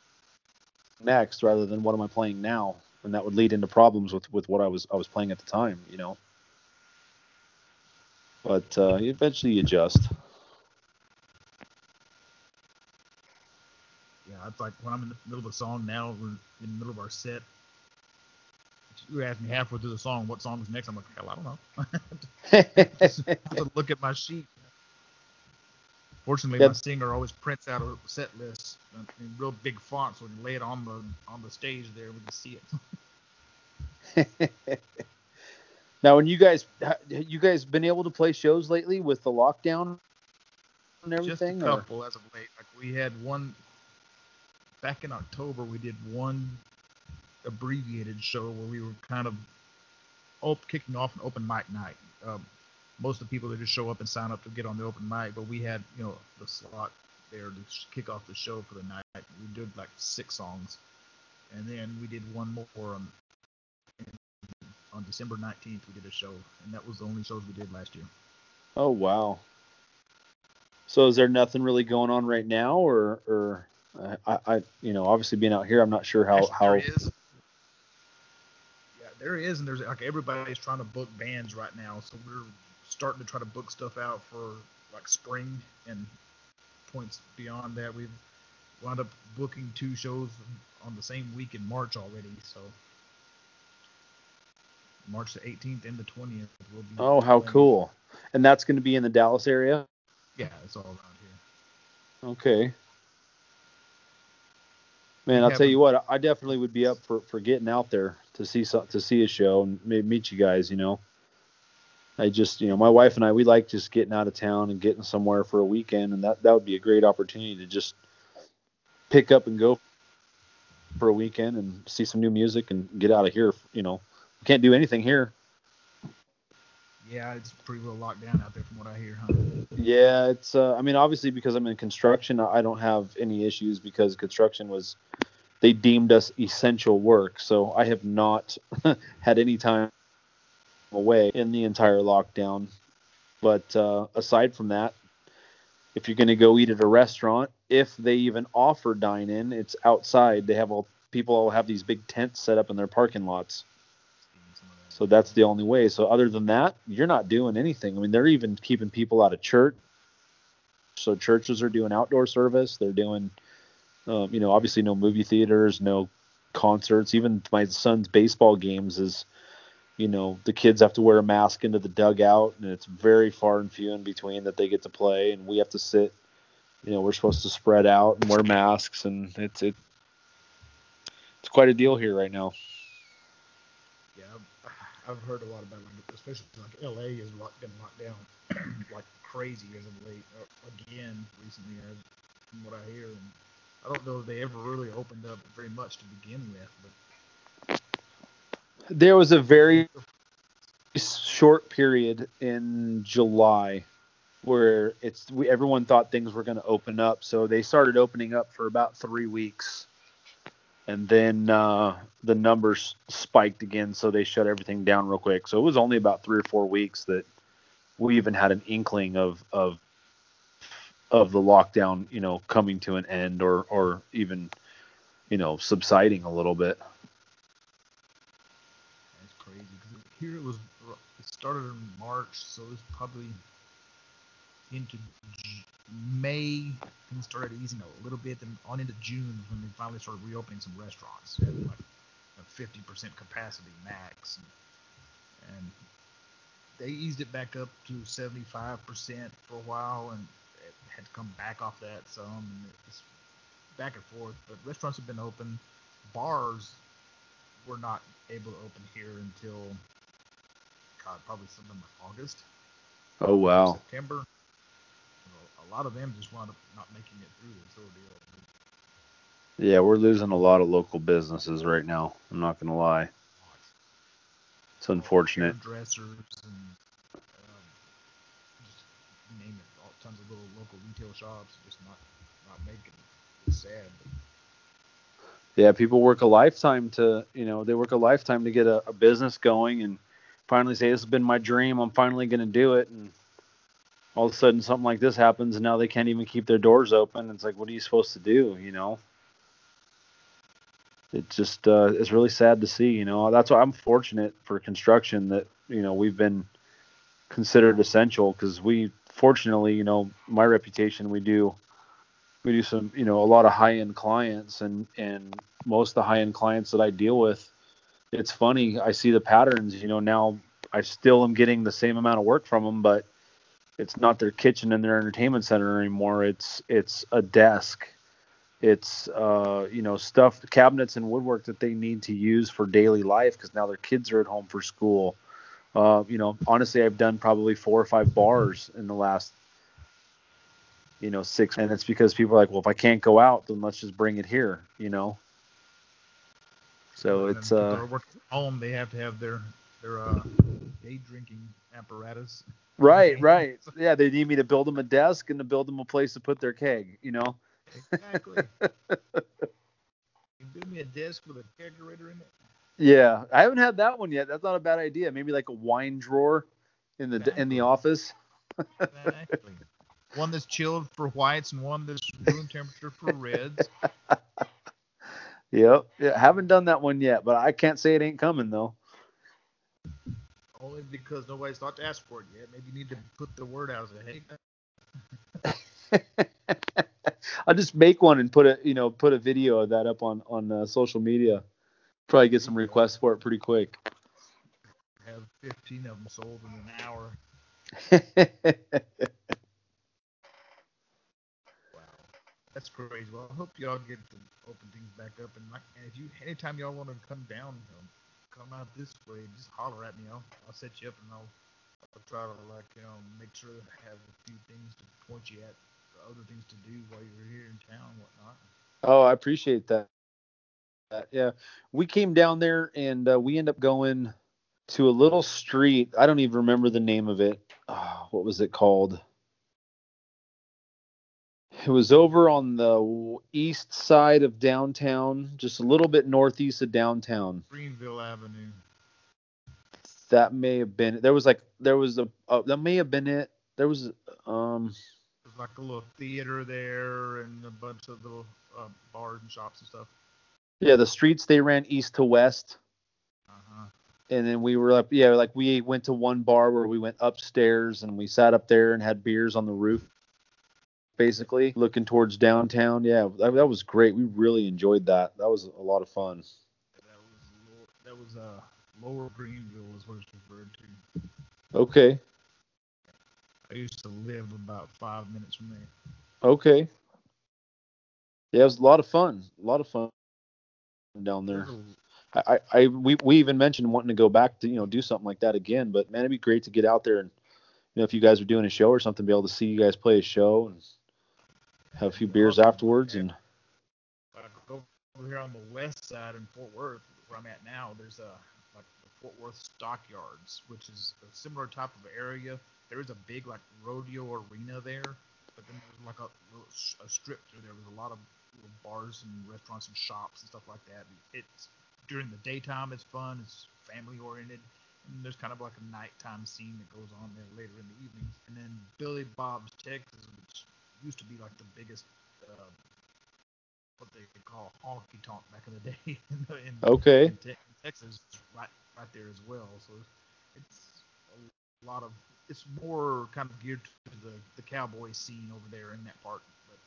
next rather than what am I playing now, and that would lead into problems with with what I was I was playing at the time, you know. But uh, eventually you adjust. Yeah, it's like when I'm in the middle of a song now, we're in the middle of our set. You ask me halfway through the song what song is next. I'm like, hell, I don't know. (laughs) Just have to look at my sheet. Fortunately, Yeah. my singer always prints out a set list in real big font, so when you lay it on the on the stage there, we can see it. (laughs) now, when you guys you guys been able to play shows lately with the lockdown and everything? Just a or- couple as of late. Like we had one back in October. We did one abbreviated show where we were kind of op- kicking off an open mic night. Um, most of the people that just show up and sign up to get on the open mic, but we had you know the slot there to kick off the show for the night. We did like six songs, and then we did one more on on December 19th. We did a show, and that was the only shows we did last year. Oh wow. So is there nothing really going on right now, or or uh, I, I you know obviously being out here, I'm not sure how Actually, how. there is. Yeah, there is, and there's like everybody's trying to book bands right now, so we're starting to try to book stuff out for like spring and points beyond that. We've wound up booking two shows on the same week in March already. So March the 18th and the 20th will be. Oh, how cool! And that's going to be in the Dallas area. Yeah, it's all around here. Okay. Man, I'll tell you what, I definitely would be up for, for getting out there to see to see a show and maybe meet you guys. You know, I just you know my wife and I we like just getting out of town and getting somewhere for a weekend, and that that would be a great opportunity to just pick up and go for a weekend and see some new music and get out of here. You know, we can't do anything here. Yeah, it's pretty well locked down out there from what I hear, huh? Yeah, it's. Uh, I mean, obviously because I'm in construction, I don't have any issues because construction was, they deemed us essential work. So I have not (laughs) had any time away in the entire lockdown. But uh, aside from that, if you're going to go eat at a restaurant, if they even offer dine in, it's outside. They have all people all have these big tents set up in their parking lots. So that's the only way. So other than that, you're not doing anything. I mean, they're even keeping people out of church. So churches are doing outdoor service. They're doing, um, you know, obviously no movie theaters, no concerts. Even my son's baseball games is, you know, the kids have to wear a mask into the dugout, and it's very far and few in between that they get to play, and we have to sit. You know, we're supposed to spread out and wear masks, and it's it. It's quite a deal here right now. Yeah, I've, heard a lot about it, especially like LA has locked, been locked down (clears throat) like crazy as of late. Uh, again, recently, as from what I hear, and I don't know if they ever really opened up very much to begin with, but there was a very short period in July where it's we, everyone thought things were going to open up, so they started opening up for about three weeks, and then uh, the numbers spiked again, so they shut everything down real quick. So it was only about three or four weeks that we even had an inkling of of of the lockdown, you know, coming to an end or or even you know subsiding a little bit. That's crazy. 'cause here it was. It started in March, so it was probably into May. Things started easing a little bit. Then on into June when they finally started reopening some restaurants at like a 50% capacity max, and, and they eased it back up to 75% for a while, and it had to come back off that some. And it's back and forth. But restaurants have been open. Bars were not able to open here until God, probably sometime like August, Oh wow. September. A lot of them just wound up not making it through this ordeal. Yeah, we're losing a lot of local businesses right now. I'm not gonna lie. It's unfortunate. Dressers and um, just name it, all tons of little local retail shops just not not making it. It's sad. But Yeah, people work a lifetime to, you know, they work a lifetime to get a, a business going and finally say, This has been my dream. I'm finally gonna do it. And all of a sudden something like this happens and now they can't even keep their doors open. It's like, what are you supposed to do? You know? It just uh, it's really sad to see. You know, that's why I'm fortunate for construction that you know we've been considered essential because we fortunately, you know, my reputation we do we do some you know a lot of high end clients and and most of the high end clients that I deal with, it's funny I see the patterns. You know, now I still am getting the same amount of work from them, but it's not their kitchen and their entertainment center anymore. It's it's a desk it's uh, you know stuff cabinets and woodwork that they need to use for daily life because now their kids are at home for school uh, you know honestly i've done probably four or five bars in the last you know six and it's because people are like well if i can't go out then let's just bring it here you know so when it's uh are working from home, they have to have their their uh, day drinking apparatus. right (laughs) right yeah they need me to build them a desk and to build them a place to put their keg you know Exactly. (laughs) you build me a desk with a kegerator in it. yeah i haven't had that one yet that's not a bad idea maybe like a wine drawer in the in the office Exactly. One that's chilled for whites and one that's room temperature for reds. (laughs) Yep. Yeah, haven't done that one yet, but I can't say it ain't coming though. Only because nobody's thought to ask for it yet. Maybe you need to put the word out. Say, hey, (laughs) I'll just make one and put a you know put a video of that up on on uh, social media. Probably get some requests for it pretty quick. Have 15 of them sold in an hour. (laughs) Wow, that's crazy. Well, I hope y'all get to open things back up. And, like, and if you, anytime y'all want to come down, come out this way, just holler at me. I'll, I'll set you up and I'll, I'll try to like, you know, make sure I have a few things to point you at, other things to do while you're here in town and whatnot. oh, I appreciate that. That- Yeah, we came down there and uh, we end up going to a little street. I don't even remember the name of it. Oh, what was it called? It was over on the east side of downtown, just a little bit northeast of downtown. Greenville Avenue. That may have been. There was like there was a. Uh, that may have been it. There was um. There's like a little theater there and a bunch of little uh, bars and shops and stuff. Yeah, the streets they ran east to west. Uh-huh. and then we were up yeah like we went to one bar where we went upstairs and we sat up there and had beers on the roof basically looking towards downtown. Yeah that, that was great. We really enjoyed that. That was a lot of fun. That was that was uh Lower Greenville is what it's referred to. okay. I used to live about five minutes from there. okay. Yeah it was a lot of fun. A lot of fun down there. I, I we, we even mentioned wanting to go back to you know do something like that again but man it'd be great to get out there and you know if you guys are doing a show or something be able to see you guys play a show and have a few beers afterwards and over here on the west side in Fort Worth, where I'm at now, there's a like the Fort Worth Stockyards, which is a similar type of area. There is a big like rodeo arena there, but then there's like a, a strip through there with a lot of little bars and restaurants and shops and stuff like that. It's during the daytime, it's fun, it's family oriented, and there's kind of like a nighttime scene that goes on there later in the evening. And then Billy Bob's Texas, which used to be like the biggest. Uh, what they call honky tonk back in the day (laughs) in, in, okay in, Te- in Texas, right right there as well. So it's a lot of it's more kind of geared to the the cowboy scene over there in that part, but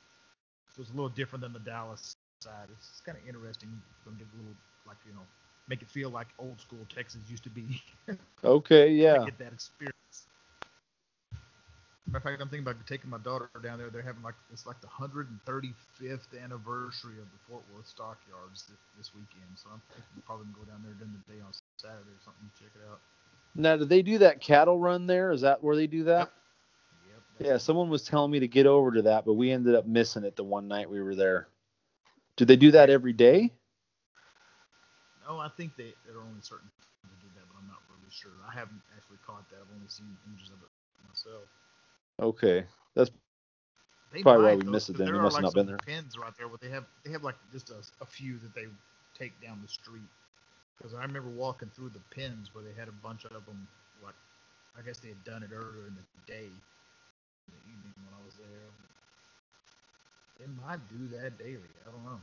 so it's a little different than the Dallas side. It's kind of interesting. Going to get a little like you know make it feel like old school Texas used to be. (laughs) okay yeah get that experience. Matter of fact, I'm thinking about taking my daughter down there. They're having like it's like the 135th anniversary of the Fort Worth Stockyards this, this weekend. So I'm thinking probably gonna go down there during the day on Saturday or something to check it out. Now, do they do that cattle run there? Is that where they do that? Yep. Yeah, someone was telling me to get over to that, but we ended up missing it the one night we were there. Do they do that every day? No, I think they there are only certain to do that, but I'm not really sure. I haven't actually caught that. I've only seen images of it myself. Okay, that's They Probably why we though, missed it. then. We must like not been there. Pins right there, but they have they have like just a, a few that they take down the street. Because I remember walking through the pins where they had a bunch of them. Like I guess they had done it earlier in the day, in the evening when I was there. They might do that daily. I don't know.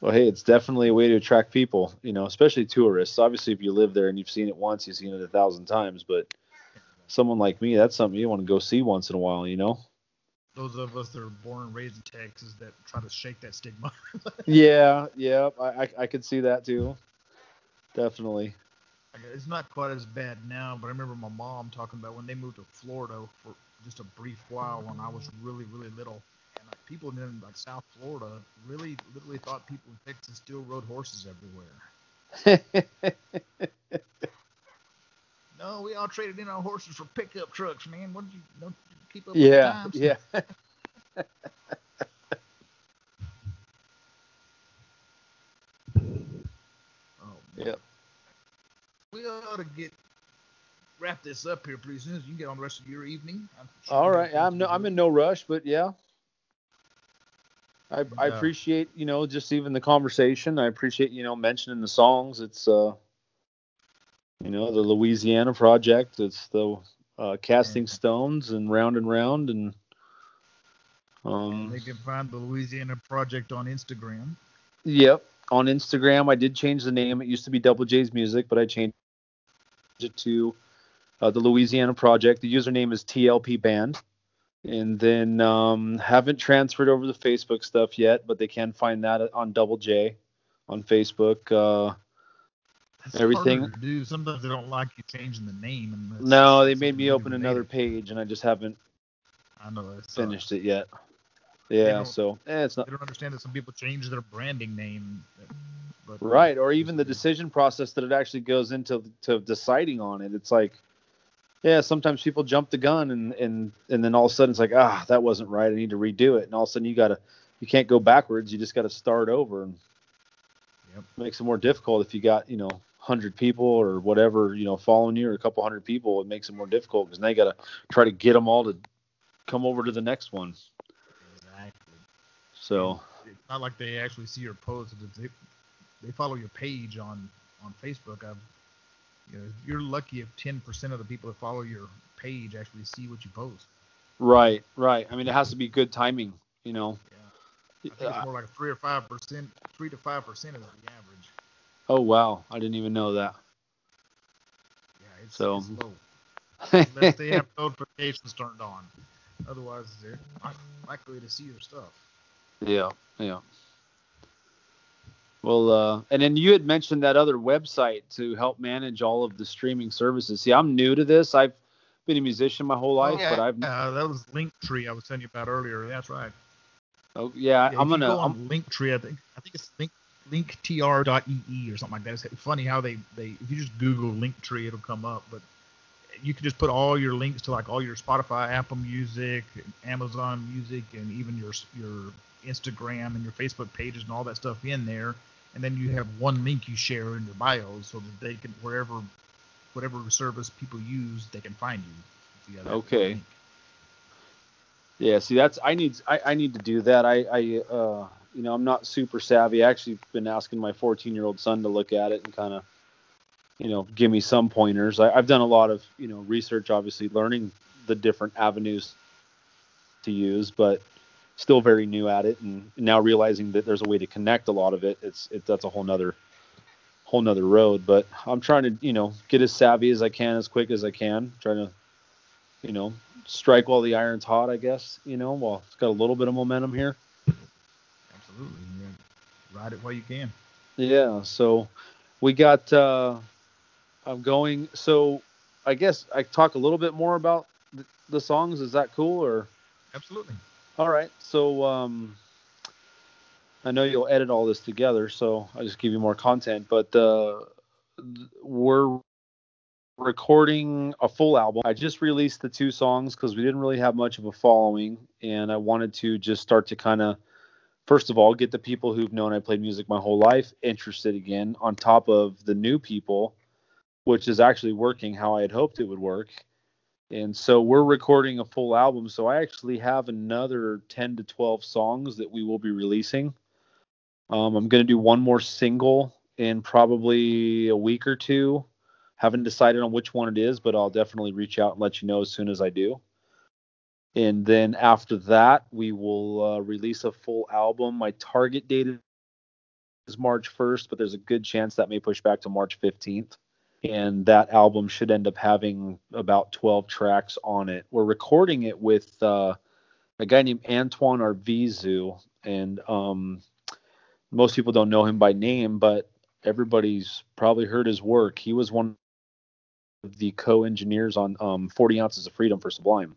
well, hey, it's definitely a way to attract people, you know, especially tourists. Obviously, if you live there and you've seen it once, you've seen it a thousand times. But someone like me, that's something you want to go see once in a while, you know? Those of us that are born and raised in Texas that try to shake that stigma. (laughs) Yeah, yeah, I, I, I could see that too. Definitely. It's not quite as bad now, but I remember my mom talking about when they moved to Florida for just a brief while when I was really, really little. And like people in like South Florida really, literally thought people in Texas still rode horses everywhere. (laughs) No, we all traded in our horses for pickup trucks, man. What did you don't you keep up with the yeah, times? yeah. (laughs) Oh, Yeah. We ought to get wrap this up here pretty soon. So you can get on the rest of your evening. I'm sure All you right. have I'm no, I'm in no rush, but yeah. I, I appreciate you know just even the conversation. I appreciate you know mentioning the songs. It's uh, you know the Louisiana project. It's the uh, Casting. Stones and Round and Round and um. They can find the Louisiana Project on Instagram. Yep. On Instagram, I did change the name. It used to be Double J's Music, but I changed it to uh, the Louisiana Project. The username is TLP Band. And then um, haven't transferred over the Facebook stuff yet, but they can find that on Double J on Facebook. Uh, That's Everything- do. Sometimes they don't like you changing the name. No, they made me open another page, and I just haven't I know finished it yet. Yeah, so eh, it's not They don't understand that some people change their branding name. But right, or even the decision process that it actually goes into to deciding on it. It's like, yeah, sometimes people jump the gun, and and and then all of a sudden it's like, ah, that wasn't right. I need to redo it, and all of a sudden you gotta, you can't go backwards. You just got to start over, and Yep. makes it more difficult if you got you know hundred people or whatever you know following you or a couple hundred people. It makes it more difficult because now you got to try to get them all to come over to the next one. Exactly. So It's not like they actually see your post. They, they follow your page on on Facebook. I've, you know, you're lucky if 10% of the people that follow your page actually see what you post. right, right. I mean, it has to be good timing, you know. Yeah. I think it's more like three or five percent, three to five percent of the. Oh wow, I didn't even know that. Yeah, it's, So- it's low. (laughs) Unless they have notifications turned on. Otherwise, they're not likely to see your stuff. yeah, yeah. Well, uh, and then you had mentioned that other website to help manage all of the streaming services. See, I'm new to this. I've been a musician my whole life, but I've Uh, that was Linktree I was telling you about earlier. That's right. oh, yeah, Yeah, I'm gonna. go on I'm, Linktree. I think I think it's link linktr.ee or something like that. It's funny how they they if you just Google Linktree, it'll come up. But you can just put all your links to like all your Spotify, Apple Music, Amazon Music, and even your your Instagram and your Facebook pages and all that stuff in there. And then you have one link you share in your bio, so that they can wherever whatever service people use, they can find you. Okay. link. yeah, see, that's I need I, I need to do that. I I uh, you know I'm not super savvy. I actually been asking my 14 year old son to look at it and kind of you know give me some pointers. I, I've done a lot of you know research, obviously learning the different avenues to use, but still very new at it and now realizing that there's a way to connect a lot of it it's it that's a whole nother whole nother road but i'm trying to you know get as savvy as i can as quick as i can trying to you know strike while the iron's hot i guess you know well it's got a little bit of momentum here Absolutely. Yeah. Ride it while you can. yeah so we got uh i'm going so i guess i talk a little bit more about th- the songs is that cool or Absolutely. All right. So um, I know you'll edit all this together, so I'll just give you more content. But uh, we're recording a full album. I just released the two songs because we didn't really have much of a following, and I wanted to just start to kind of, first of all, get the people who've known I played music my whole life interested again, on top of the new people, which is actually working how I had hoped it would work. And so we're recording a full album so i actually have another 10 to 12 songs that we will be releasing. Um, i'm going to do one more single in probably a week or two. Haven't decided on which one it is but i'll definitely reach out and let you know as soon as i do and then after that we will uh, release a full album my target date is march 1st but there's a good chance that may push back to march 15th and that album should end up having about 12 tracks on it. We're recording it with uh, a guy named Antoine Arvizu, and um, most people don't know him by name, but everybody's probably heard his work. He was one of the co-engineers on um, 40 Ounces of Freedom for Sublime.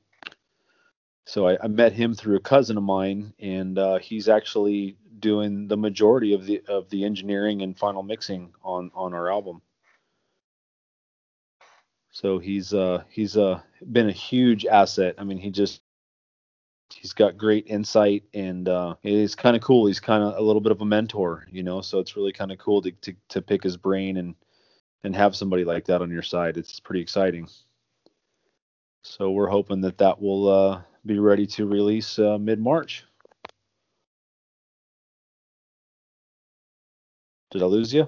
So I, I met him through a cousin of mine, and uh, he's actually doing the majority of the of the engineering and final mixing on on our album. So he's uh he's uh been a huge asset. I mean, he just he's got great insight and uh it's kind of cool. He's kind of a little bit of a mentor, you know. So it's really kind of cool to, to to pick his brain and and have somebody like that on your side. It's pretty exciting. So we're hoping that that will uh be ready to release uh, mid March. Did I lose you?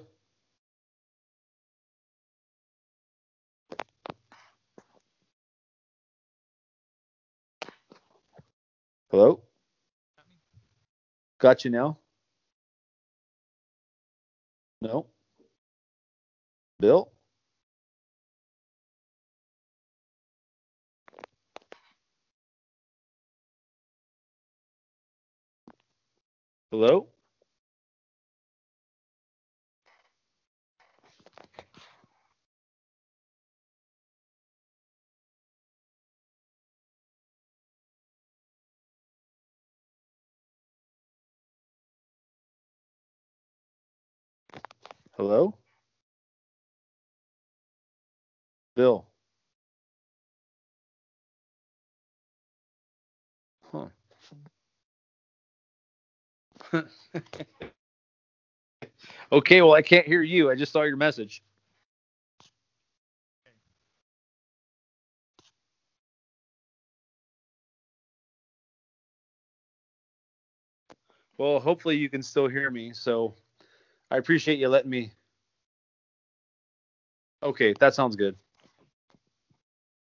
Hello? Got you now? No? Bill? Hello? Hello? Bill. Huh. (laughs) okay, well, I can't hear you. I just saw your message. Well, hopefully you can still hear me. So I appreciate you letting me. Okay, that sounds good.